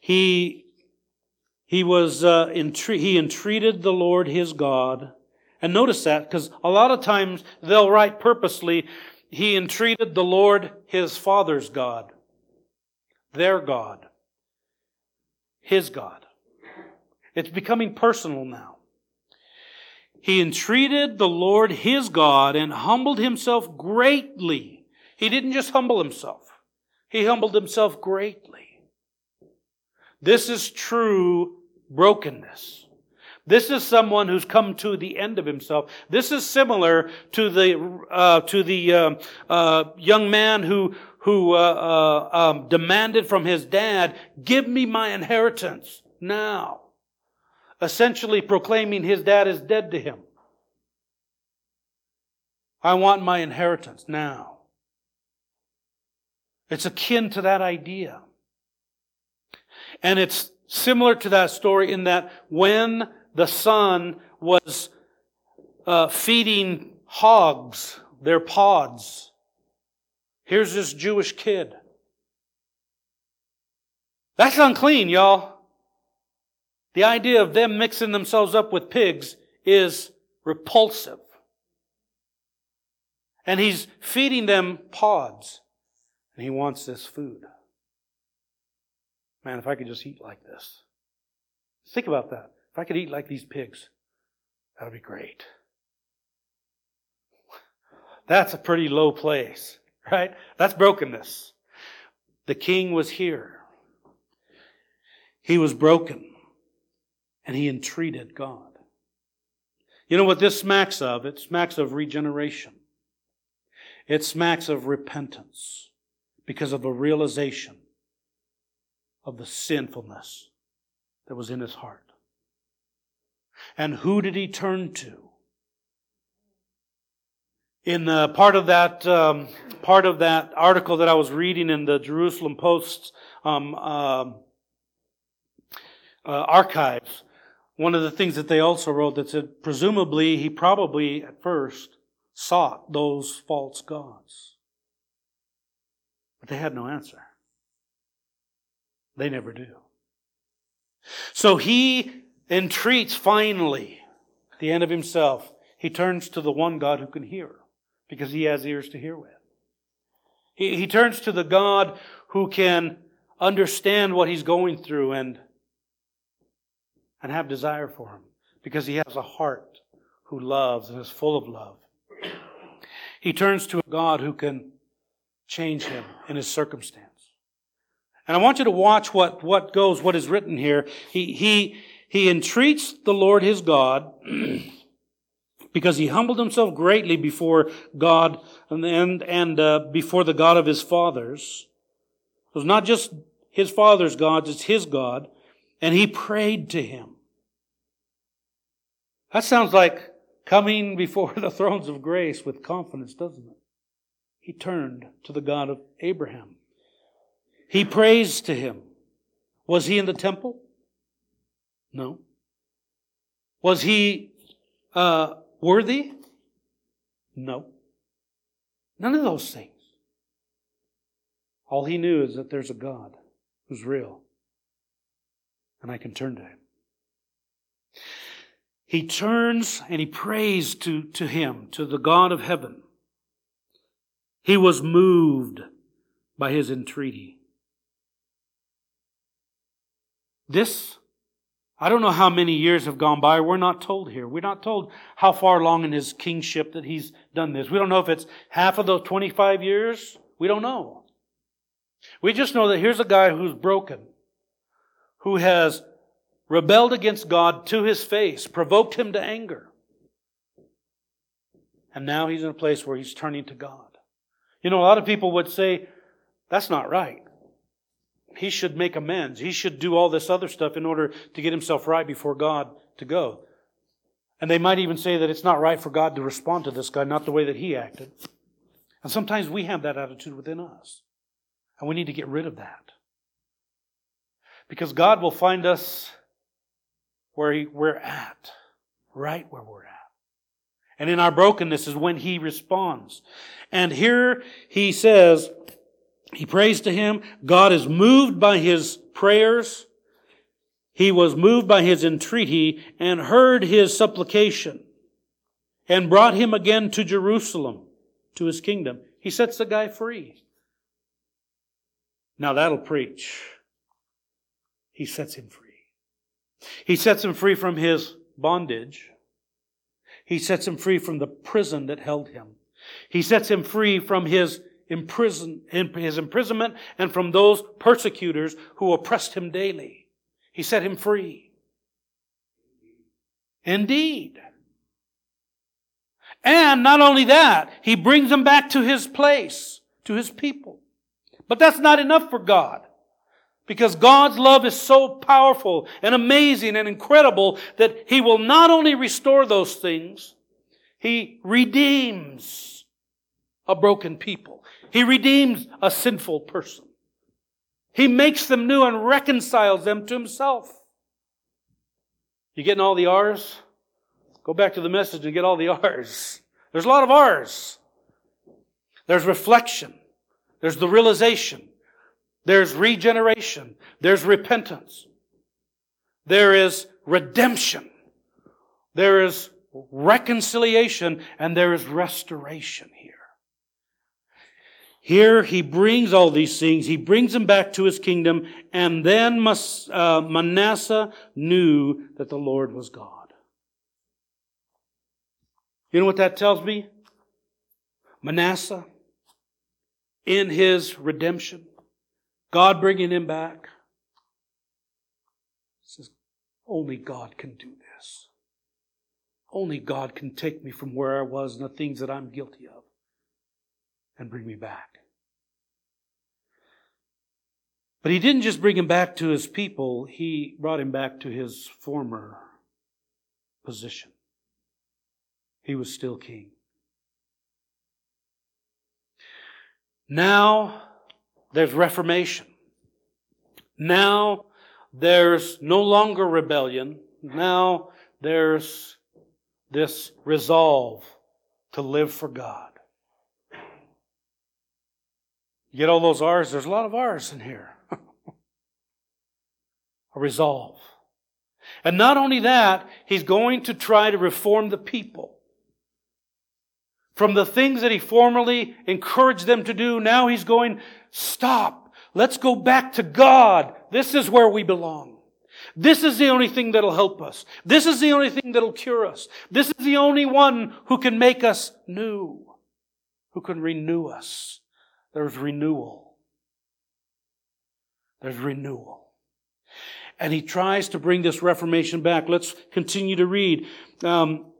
He he was uh, entre- he entreated the Lord his God. And notice that because a lot of times they'll write purposely, he entreated the Lord his father's God, their God, his God. It's becoming personal now. He entreated the Lord his God and humbled himself greatly. He didn't just humble himself. He humbled himself greatly. This is true brokenness. This is someone who's come to the end of himself. This is similar to the uh, to the uh, uh, young man who who uh, uh, um, demanded from his dad, "Give me my inheritance now," essentially proclaiming his dad is dead to him. I want my inheritance now. It's akin to that idea. And it's similar to that story in that when the son was uh, feeding hogs their pods, here's this Jewish kid. That's unclean, y'all. The idea of them mixing themselves up with pigs is repulsive. And he's feeding them pods. And he wants this food. Man, if I could just eat like this. Think about that. I could eat like these pigs, that would be great. That's a pretty low place, right? That's brokenness. The king was here. He was broken and he entreated God. You know what this smacks of? It smacks of regeneration. It smacks of repentance because of a realization of the sinfulness that was in his heart. And who did he turn to? In uh, part of that um, part of that article that I was reading in the Jerusalem Post um, uh, uh, archives, one of the things that they also wrote that said presumably he probably at first sought those false gods, but they had no answer. They never do. So he entreats finally, the end of himself, he turns to the one God who can hear, because he has ears to hear with. He, he turns to the God who can understand what he's going through and, and have desire for him, because he has a heart who loves and is full of love. He turns to a God who can change him in his circumstance. And I want you to watch what, what goes, what is written here. He, he, he entreats the Lord his God because he humbled himself greatly before God and, and, and uh, before the God of his fathers. It was not just his father's God, it's his God. And he prayed to him. That sounds like coming before the thrones of grace with confidence, doesn't it? He turned to the God of Abraham. He prays to him. Was he in the temple? No. Was he uh, worthy? No. None of those things. All he knew is that there's a God who's real, and I can turn to him. He turns and he prays to, to him, to the God of heaven. He was moved by his entreaty. This, I don't know how many years have gone by. We're not told here. We're not told how far along in his kingship that he's done this. We don't know if it's half of those 25 years. We don't know. We just know that here's a guy who's broken, who has rebelled against God to his face, provoked him to anger. And now he's in a place where he's turning to God. You know, a lot of people would say, that's not right. He should make amends. He should do all this other stuff in order to get himself right before God to go. And they might even say that it's not right for God to respond to this guy, not the way that he acted. And sometimes we have that attitude within us. And we need to get rid of that. Because God will find us where he, we're at, right where we're at. And in our brokenness is when he responds. And here he says, he prays to him. God is moved by his prayers. He was moved by his entreaty and heard his supplication and brought him again to Jerusalem, to his kingdom. He sets the guy free. Now that'll preach. He sets him free. He sets him free from his bondage. He sets him free from the prison that held him. He sets him free from his imprison, in his imprisonment and from those persecutors who oppressed him daily. He set him free. Indeed. And not only that, he brings him back to his place, to his people. But that's not enough for God. Because God's love is so powerful and amazing and incredible that He will not only restore those things, He redeems a broken people. He redeems a sinful person. He makes them new and reconciles them to Himself. You getting all the R's? Go back to the message and get all the R's. There's a lot of R's. There's reflection. There's the realization. There's regeneration. There's repentance. There is redemption. There is reconciliation and there is restoration here. Here he brings all these things. He brings them back to his kingdom and then uh, Manasseh knew that the Lord was God. You know what that tells me? Manasseh, in his redemption, God bringing him back. Says, only God can do this. Only God can take me from where I was and the things that I'm guilty of and bring me back. But he didn't just bring him back to his people, he brought him back to his former position. He was still king. Now, there's reformation. Now there's no longer rebellion. Now there's this resolve to live for God. You get all those R's? There's a lot of R's in here. a resolve. And not only that, he's going to try to reform the people. From the things that he formerly encouraged them to do, now he's going, stop. Let's go back to God. This is where we belong. This is the only thing that'll help us. This is the only thing that'll cure us. This is the only one who can make us new, who can renew us. There's renewal. There's renewal. And he tries to bring this Reformation back. Let's continue to read. Um,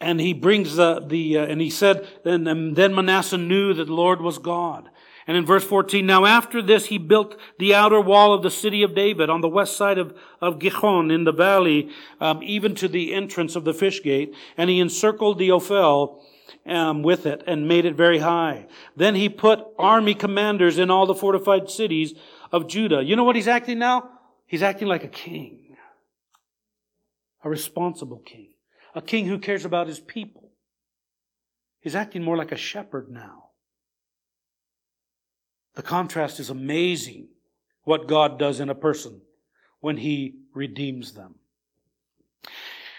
and he brings the, the uh, and he said, then, and then Manasseh knew that the Lord was God. And in verse 14, now after this he built the outer wall of the city of David on the west side of, of Gihon in the valley, um, even to the entrance of the fish gate, and he encircled the Ophel um, with it and made it very high. Then he put army commanders in all the fortified cities of Judah. You know what he's acting now? He's acting like a king. A responsible king. A king who cares about his people. He's acting more like a shepherd now. The contrast is amazing what God does in a person when he redeems them.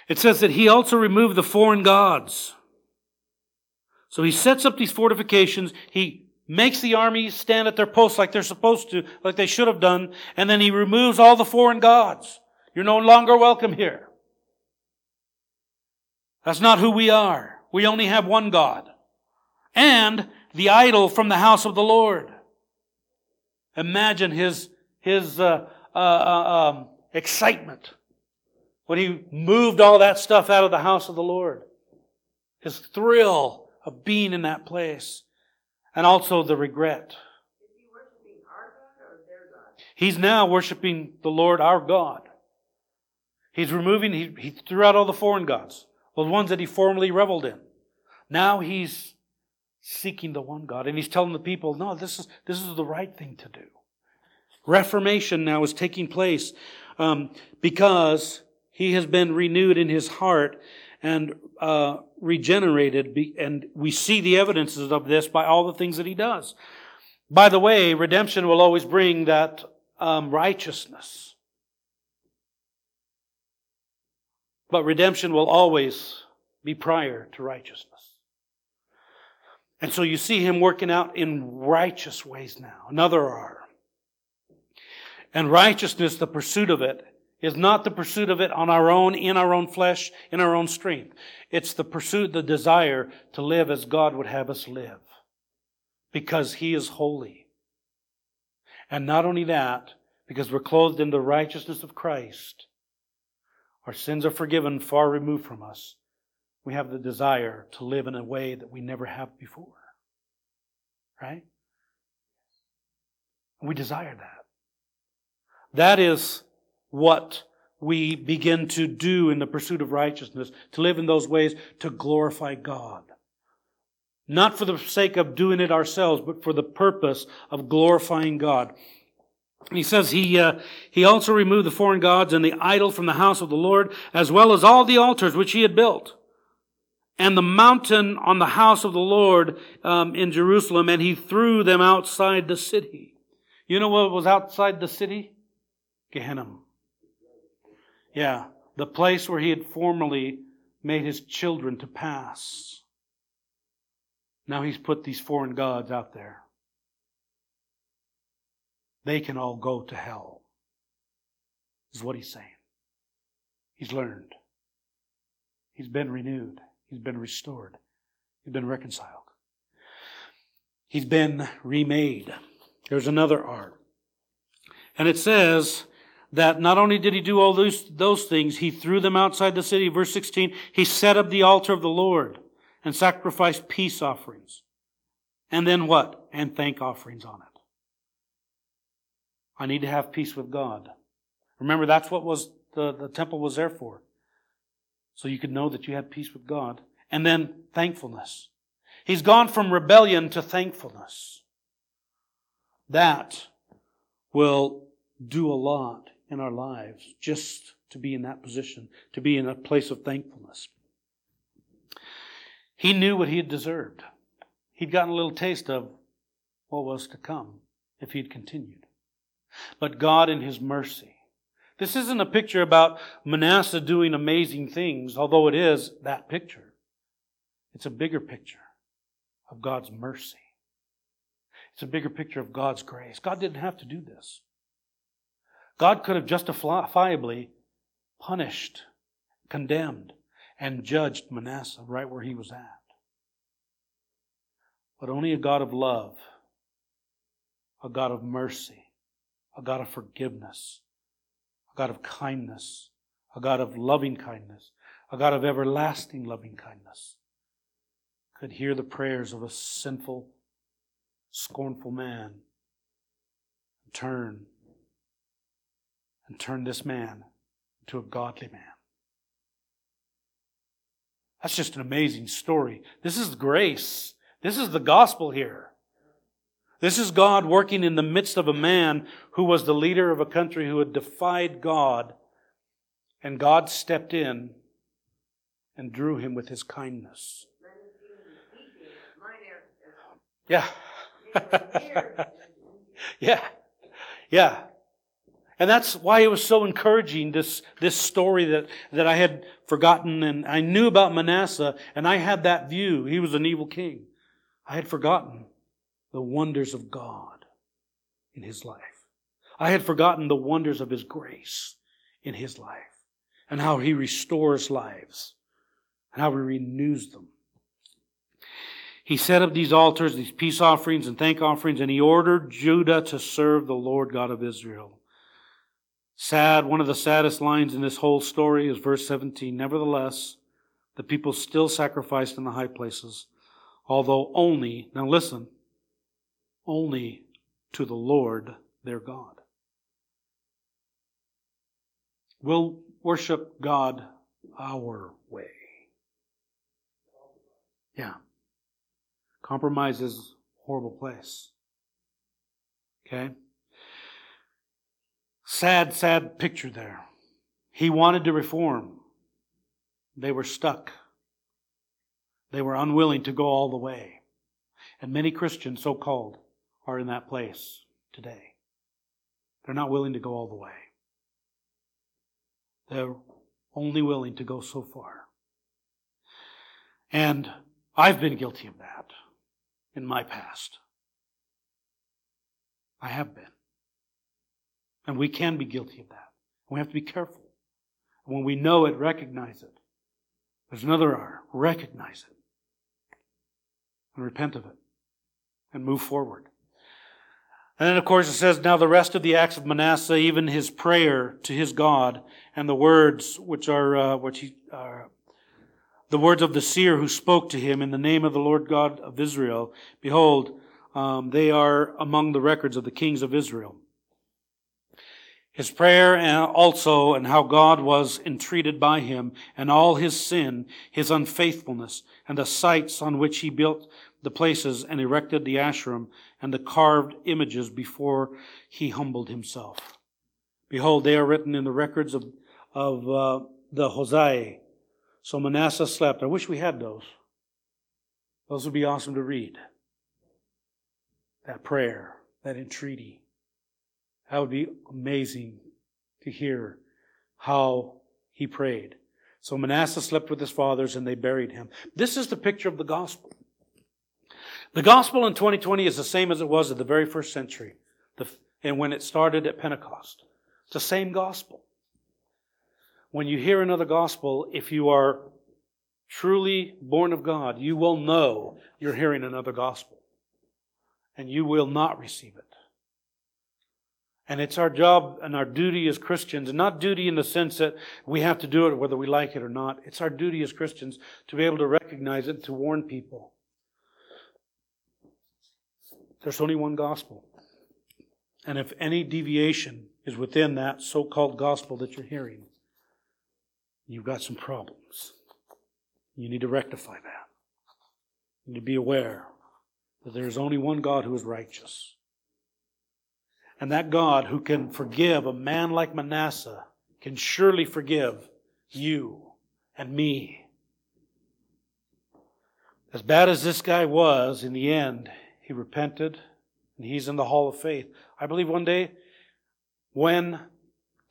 It says that he also removed the foreign gods. So he sets up these fortifications. He makes the army stand at their posts like they're supposed to, like they should have done, and then he removes all the foreign gods. You're no longer welcome here. That's not who we are. We only have one God. And the idol from the house of the Lord. Imagine his, his uh, uh, uh, um, excitement when he moved all that stuff out of the house of the Lord. His thrill of being in that place. And also the regret. He's now worshiping the Lord our God. He's removing, he, he threw out all the foreign gods, the ones that he formerly reveled in. Now he's seeking the one God. And he's telling the people, no, this is, this is the right thing to do. Reformation now is taking place um, because he has been renewed in his heart and uh, regenerated. And we see the evidences of this by all the things that he does. By the way, redemption will always bring that um, righteousness. But redemption will always be prior to righteousness. And so you see him working out in righteous ways now. Another R. And righteousness, the pursuit of it, is not the pursuit of it on our own, in our own flesh, in our own strength. It's the pursuit, the desire to live as God would have us live. Because He is holy. And not only that, because we're clothed in the righteousness of Christ, our sins are forgiven, far removed from us. We have the desire to live in a way that we never have before. Right? We desire that. That is what we begin to do in the pursuit of righteousness, to live in those ways to glorify God. Not for the sake of doing it ourselves, but for the purpose of glorifying God. He says he, uh, he also removed the foreign gods and the idol from the house of the Lord, as well as all the altars which he had built. And the mountain on the house of the Lord um, in Jerusalem, and he threw them outside the city. You know what was outside the city? Gehenna. Yeah, the place where he had formerly made his children to pass. Now he's put these foreign gods out there. They can all go to hell, is what he's saying. He's learned. He's been renewed. He's been restored. He's been reconciled. He's been remade. There's another art. And it says, that not only did he do all those, those things, he threw them outside the city. Verse 16, he set up the altar of the Lord and sacrificed peace offerings. And then what? And thank offerings on it. I need to have peace with God. Remember, that's what was the, the temple was there for. So you could know that you had peace with God. And then thankfulness. He's gone from rebellion to thankfulness. That will do a lot in our lives just to be in that position, to be in a place of thankfulness. He knew what he had deserved. He'd gotten a little taste of what was to come if he'd continued. But God, in his mercy, this isn't a picture about Manasseh doing amazing things, although it is that picture. It's a bigger picture of God's mercy. It's a bigger picture of God's grace. God didn't have to do this. God could have justifiably punished, condemned, and judged Manasseh right where he was at. But only a God of love, a God of mercy, a God of forgiveness, a God of kindness, a God of loving kindness, a God of everlasting loving kindness could hear the prayers of a sinful, scornful man and turn and turn this man into a godly man. That's just an amazing story. This is grace. This is the gospel here. This is God working in the midst of a man who was the leader of a country who had defied God, and God stepped in and drew him with his kindness. Yeah. yeah. Yeah. And that's why it was so encouraging, this, this story that, that I had forgotten. And I knew about Manasseh, and I had that view. He was an evil king. I had forgotten the wonders of God in his life. I had forgotten the wonders of his grace in his life and how he restores lives and how he renews them. He set up these altars, these peace offerings and thank offerings, and he ordered Judah to serve the Lord God of Israel. Sad, one of the saddest lines in this whole story is verse 17. Nevertheless, the people still sacrificed in the high places, although only, now listen, only to the Lord their God. We'll worship God our way. Yeah. Compromise is a horrible place. Okay? Sad, sad picture there. He wanted to reform. They were stuck. They were unwilling to go all the way. And many Christians, so called, are in that place today. They're not willing to go all the way. They're only willing to go so far. And I've been guilty of that in my past. I have been. And we can be guilty of that. We have to be careful. When we know it, recognize it. There's another R. Recognize it. And repent of it. And move forward. And then, of course, it says, Now the rest of the acts of Manasseh, even his prayer to his God, and the words which are, uh, which he, uh, the words of the seer who spoke to him in the name of the Lord God of Israel. Behold, um, they are among the records of the kings of Israel. His prayer and also and how God was entreated by him and all his sin, his unfaithfulness, and the sites on which he built the places and erected the Asherim and the carved images before he humbled himself. Behold, they are written in the records of, of uh, the Hozai, so Manasseh slept. I wish we had those. Those would be awesome to read. That prayer, that entreaty. That would be amazing to hear how he prayed. So Manasseh slept with his fathers and they buried him. This is the picture of the gospel. The gospel in 2020 is the same as it was at the very first century and when it started at Pentecost. It's the same gospel when you hear another gospel, if you are truly born of God, you will know you're hearing another gospel. And you will not receive it. And it's our job and our duty as Christians, and not duty in the sense that we have to do it whether we like it or not. It's our duty as Christians to be able to recognize it, to warn people. There's only one gospel. And if any deviation is within that so called gospel that you're hearing, you've got some problems. You need to rectify that. You need to be aware that there is only one God who is righteous. And that God who can forgive a man like Manasseh can surely forgive you and me. As bad as this guy was, in the end, he repented and he's in the hall of faith. I believe one day, when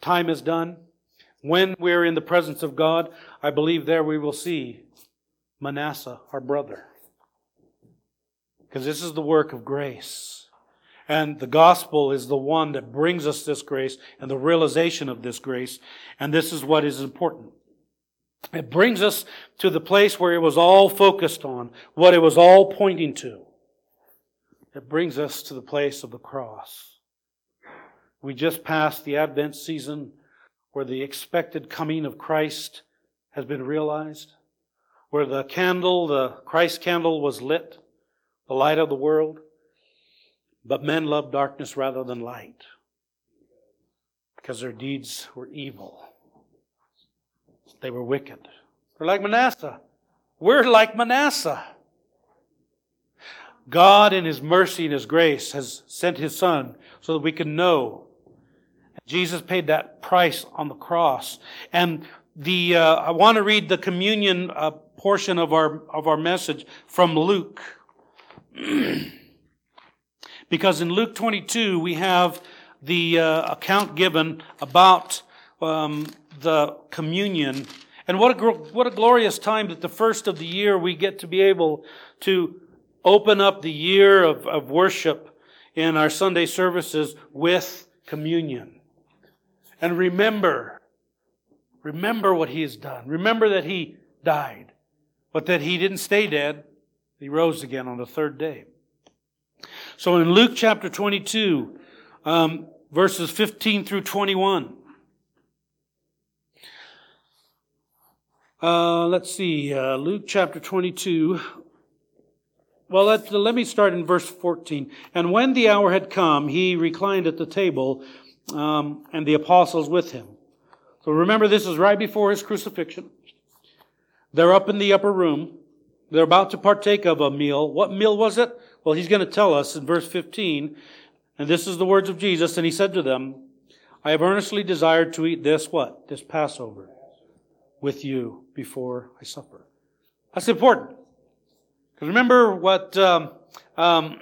time is done, when we're in the presence of God, I believe there we will see Manasseh, our brother. Because this is the work of grace. And the gospel is the one that brings us this grace and the realization of this grace. And this is what is important. It brings us to the place where it was all focused on, what it was all pointing to. It brings us to the place of the cross. We just passed the Advent season where the expected coming of Christ has been realized, where the candle, the Christ candle was lit, the light of the world, but men loved darkness rather than light because their deeds were evil. They were wicked. They're like Manasseh. We're like Manasseh. God, in His mercy and His grace, has sent His Son so that we can know Jesus paid that price on the cross. And the uh, I want to read the communion uh, portion of our of our message from Luke. Because in Luke 22, we have the uh, account given about um, the communion. And what a, what a glorious time that the first of the year we get to be able to open up the year of, of worship in our Sunday services with communion. And remember, remember what he has done. Remember that he died, but that he didn't stay dead. He rose again on the third day. So in Luke chapter 22, um, verses 15 through 21, uh, let's see, uh, Luke chapter 22. Well, let, let me start in verse 14. And when the hour had come, he reclined at the table, um, and the apostles with him. So remember, this is right before his crucifixion. They're up in the upper room. They're about to partake of a meal. What meal was it? Well, he's going to tell us in verse 15. And this is the words of Jesus. And he said to them, I have earnestly desired to eat this, what? This Passover with you before I suffer. That's important. Because remember what, um, um,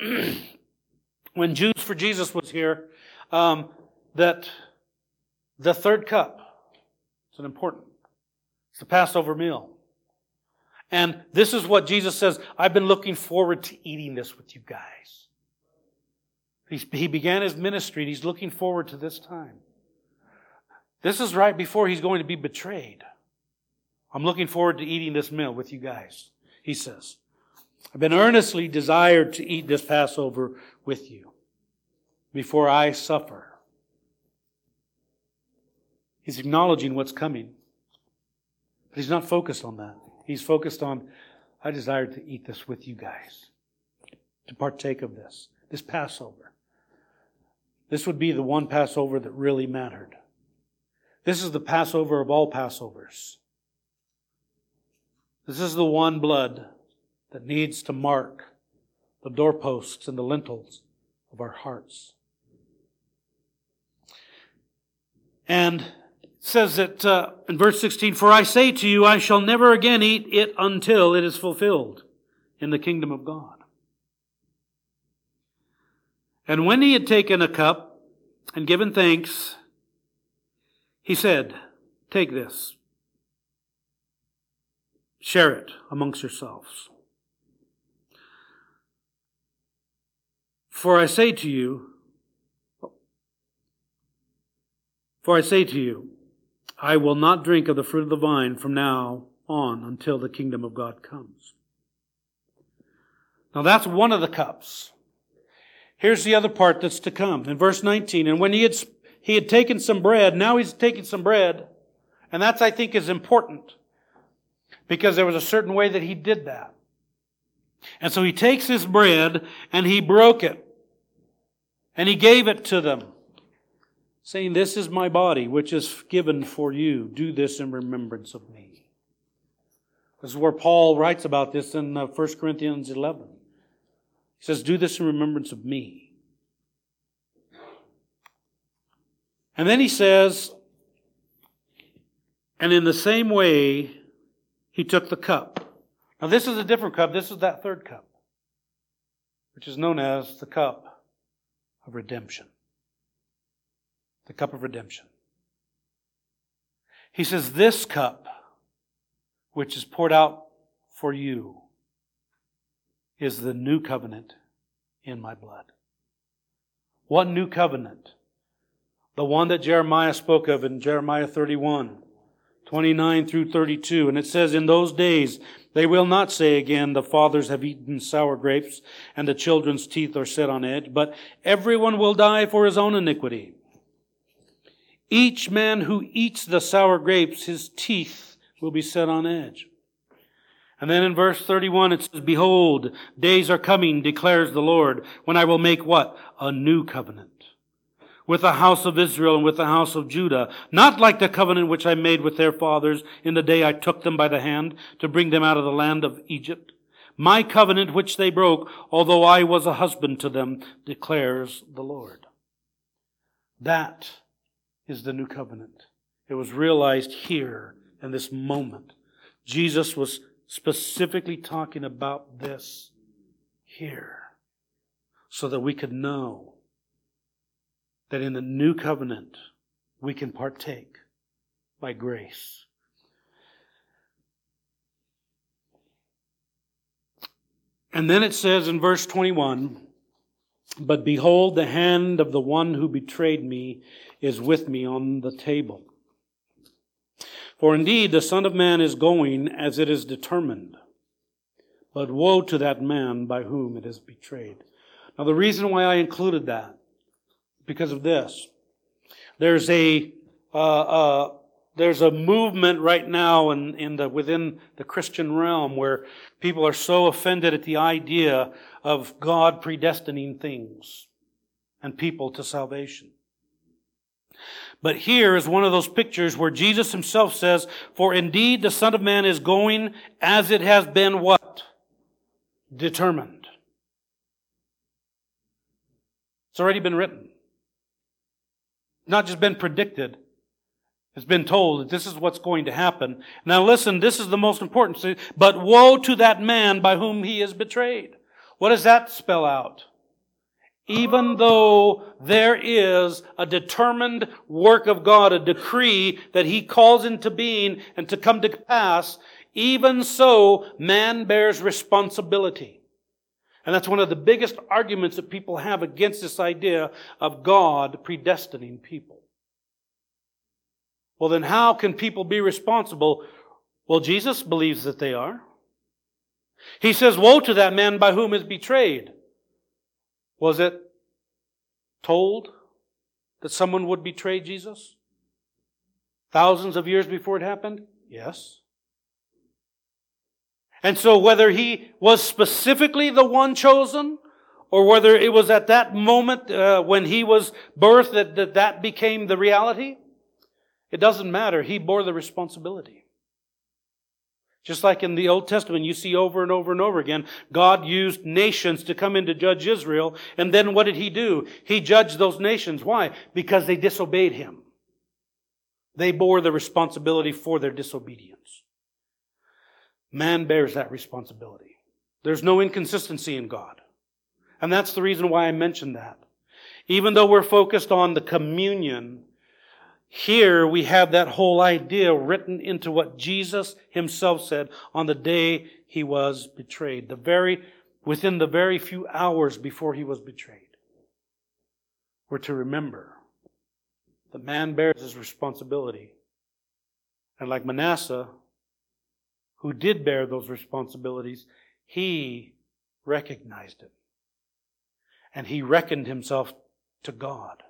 when Jews for Jesus was here, um, that the third cup, it's an important, it's the Passover meal. And this is what Jesus says, I've been looking forward to eating this with you guys. He's, he began his ministry and he's looking forward to this time. This is right before he's going to be betrayed. I'm looking forward to eating this meal with you guys, he says. I've been earnestly desired to eat this Passover with you before I suffer. He's acknowledging what's coming. But he's not focused on that. He's focused on, I desire to eat this with you guys, to partake of this, this Passover. This would be the one Passover that really mattered. This is the Passover of all Passovers. This is the one blood that needs to mark the doorposts and the lintels of our hearts. And says that uh, in verse 16, For I say to you, I shall never again eat it until it is fulfilled in the kingdom of God. And when he had taken a cup and given thanks, he said, Take this, share it amongst yourselves. For I say to you, for I say to you, I will not drink of the fruit of the vine from now on until the kingdom of God comes. Now that's one of the cups. Here's the other part that's to come. In verse 19, and when he had, he had taken some bread, now he's taking some bread, and that's, I think, is important. Because there was a certain way that he did that. And so he takes his bread and he broke it. And he gave it to them saying, This is my body, which is given for you. Do this in remembrance of me. This is where Paul writes about this in 1 uh, Corinthians 11. He says, Do this in remembrance of me. And then he says, And in the same way, he took the cup. Now, this is a different cup. This is that third cup, which is known as the cup of redemption the cup of redemption. He says, This cup, which is poured out for you, is the new covenant in my blood. What new covenant? The one that Jeremiah spoke of in Jeremiah 31, 29 through 32. And it says, In those days they will not say again, The fathers have eaten sour grapes, and the children's teeth are set on edge, but everyone will die for his own iniquity. Each man who eats the sour grapes, his teeth will be set on edge. And then in verse 31 it says, Behold, days are coming, declares the Lord, when I will make what? A new covenant. With the house of Israel and with the house of Judah, not like the covenant which I made with their fathers in the day I took them by the hand to bring them out of the land of Egypt. My covenant which they broke, although I was a husband to them, declares the Lord. That is the new covenant. It was realized here in this moment. Jesus was specifically talking about this here. so that we could know that in the new covenant we can partake by grace. And then it says in verse 21 But behold, the hand of the one who betrayed me is with me on the table. For indeed, the Son of Man is going as it is determined. But woe to that man by whom it is betrayed. Now, the reason why I included that, because of this. There's a, uh, uh, there's a movement right now in, in the, within the Christian realm where people are so offended at the idea of God predestining things and people to salvation. But here is one of those pictures where Jesus himself says, For indeed the Son of Man is going as it has been what? Determined. It's already been written. Not just been predicted. It's been told that this is what's going to happen. Now listen, this is the most important. thing. But woe to that man by whom he is betrayed. What does that spell out? Even though there is a determined work of God, a decree that He calls into being and to come to pass, even so, man bears responsibility. And that's one of the biggest arguments that people have against this idea of God predestining people. Well, then how can people be responsible? Well, Jesus believes that they are. He says, Woe to that man by whom is betrayed. Was it told that someone would betray Jesus? Thousands of years before it happened? Yes. And so whether he was specifically the one chosen, or whether it was at that moment uh, when he was birthed that, that that became the reality, it doesn't matter. He bore the responsibility. Just like in the Old Testament, you see over and over and over again, God used nations to come in to judge Israel. And then what did He do? He judged those nations. Why? Because they disobeyed Him. They bore the responsibility for their disobedience. Man bears that responsibility. There's no inconsistency in God. And that's the reason why I mentioned that. Even though we're focused on the communion here we have that whole idea written into what Jesus himself said on the day he was betrayed, the very, within the very few hours before he was betrayed. We're to remember the man bears his responsibility. And like Manasseh, who did bear those responsibilities, he recognized it. And he reckoned himself to God.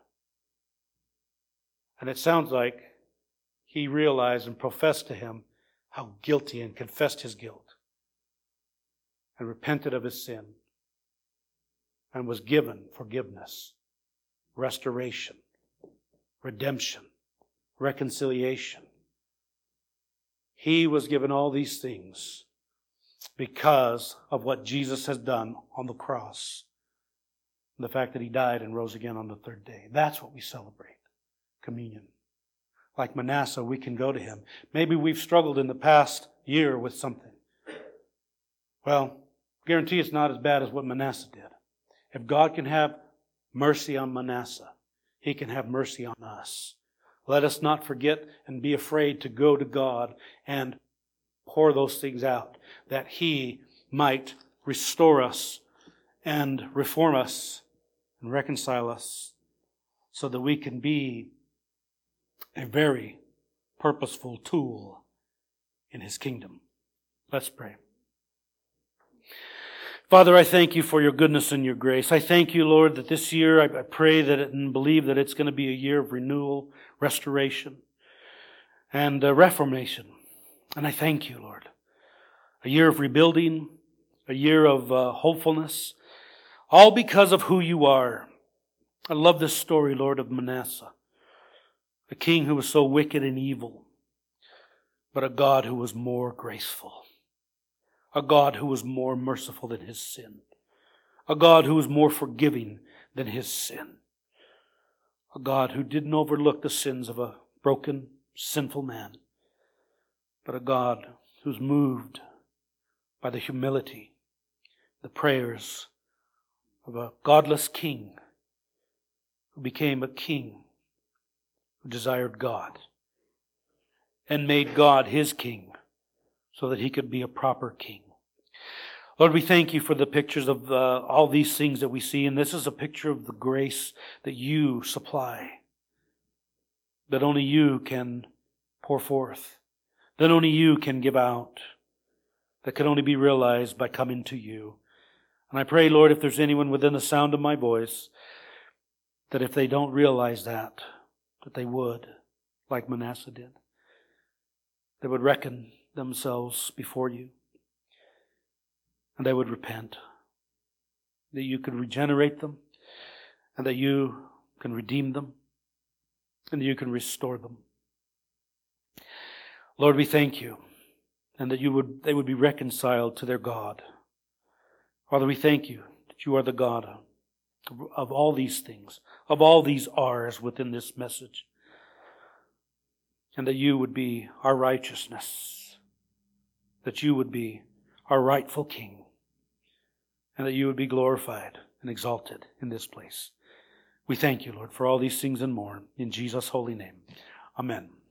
And it sounds like he realized and professed to him how guilty and confessed his guilt and repented of his sin and was given forgiveness, restoration, redemption, reconciliation. He was given all these things because of what Jesus has done on the cross. The fact that he died and rose again on the third day. That's what we celebrate communion. Like Manasseh, we can go to him. Maybe we've struggled in the past year with something. Well, guarantee it's not as bad as what Manasseh did. If God can have mercy on Manasseh, he can have mercy on us. Let us not forget and be afraid to go to God and pour those things out that he might restore us and reform us and reconcile us so that we can be a very purposeful tool in his kingdom. Let's pray. Father, I thank you for your goodness and your grace. I thank you, Lord, that this year I, pray that it, and believe that it's going to be a year of renewal, restoration, and uh, reformation. And I thank you, Lord. A year of rebuilding, a year of uh, hopefulness, all because of who you are. I love this story, Lord, of Manasseh a king who was so wicked and evil, but a God who was more graceful, a God who was more merciful than his sin, a God who was more forgiving than his sin, a God who didn't overlook the sins of a broken, sinful man, but a God who's moved by the humility, the prayers of a godless king who became a king who desired God and made God his king so that he could be a proper king. Lord, we thank you for the pictures of uh, all these things that we see, and this is a picture of the grace that you supply, that only you can pour forth, that only you can give out, that can only be realized by coming to you. And I pray, Lord, if there's anyone within the sound of my voice, that if they don't realize that, that they would, like Manasseh did, they would reckon themselves before you and they would repent. That you could regenerate them, and that you can redeem them, and that you can restore them. Lord, we thank you, and that you would, they would be reconciled to their God. Father, we thank you that you are the God of all these things, of all these R's within this message, and that you would be our righteousness, that you would be our rightful King and that you would be glorified and exalted in this place. We thank you, Lord, for all these things and more. In Jesus' holy name. Amen.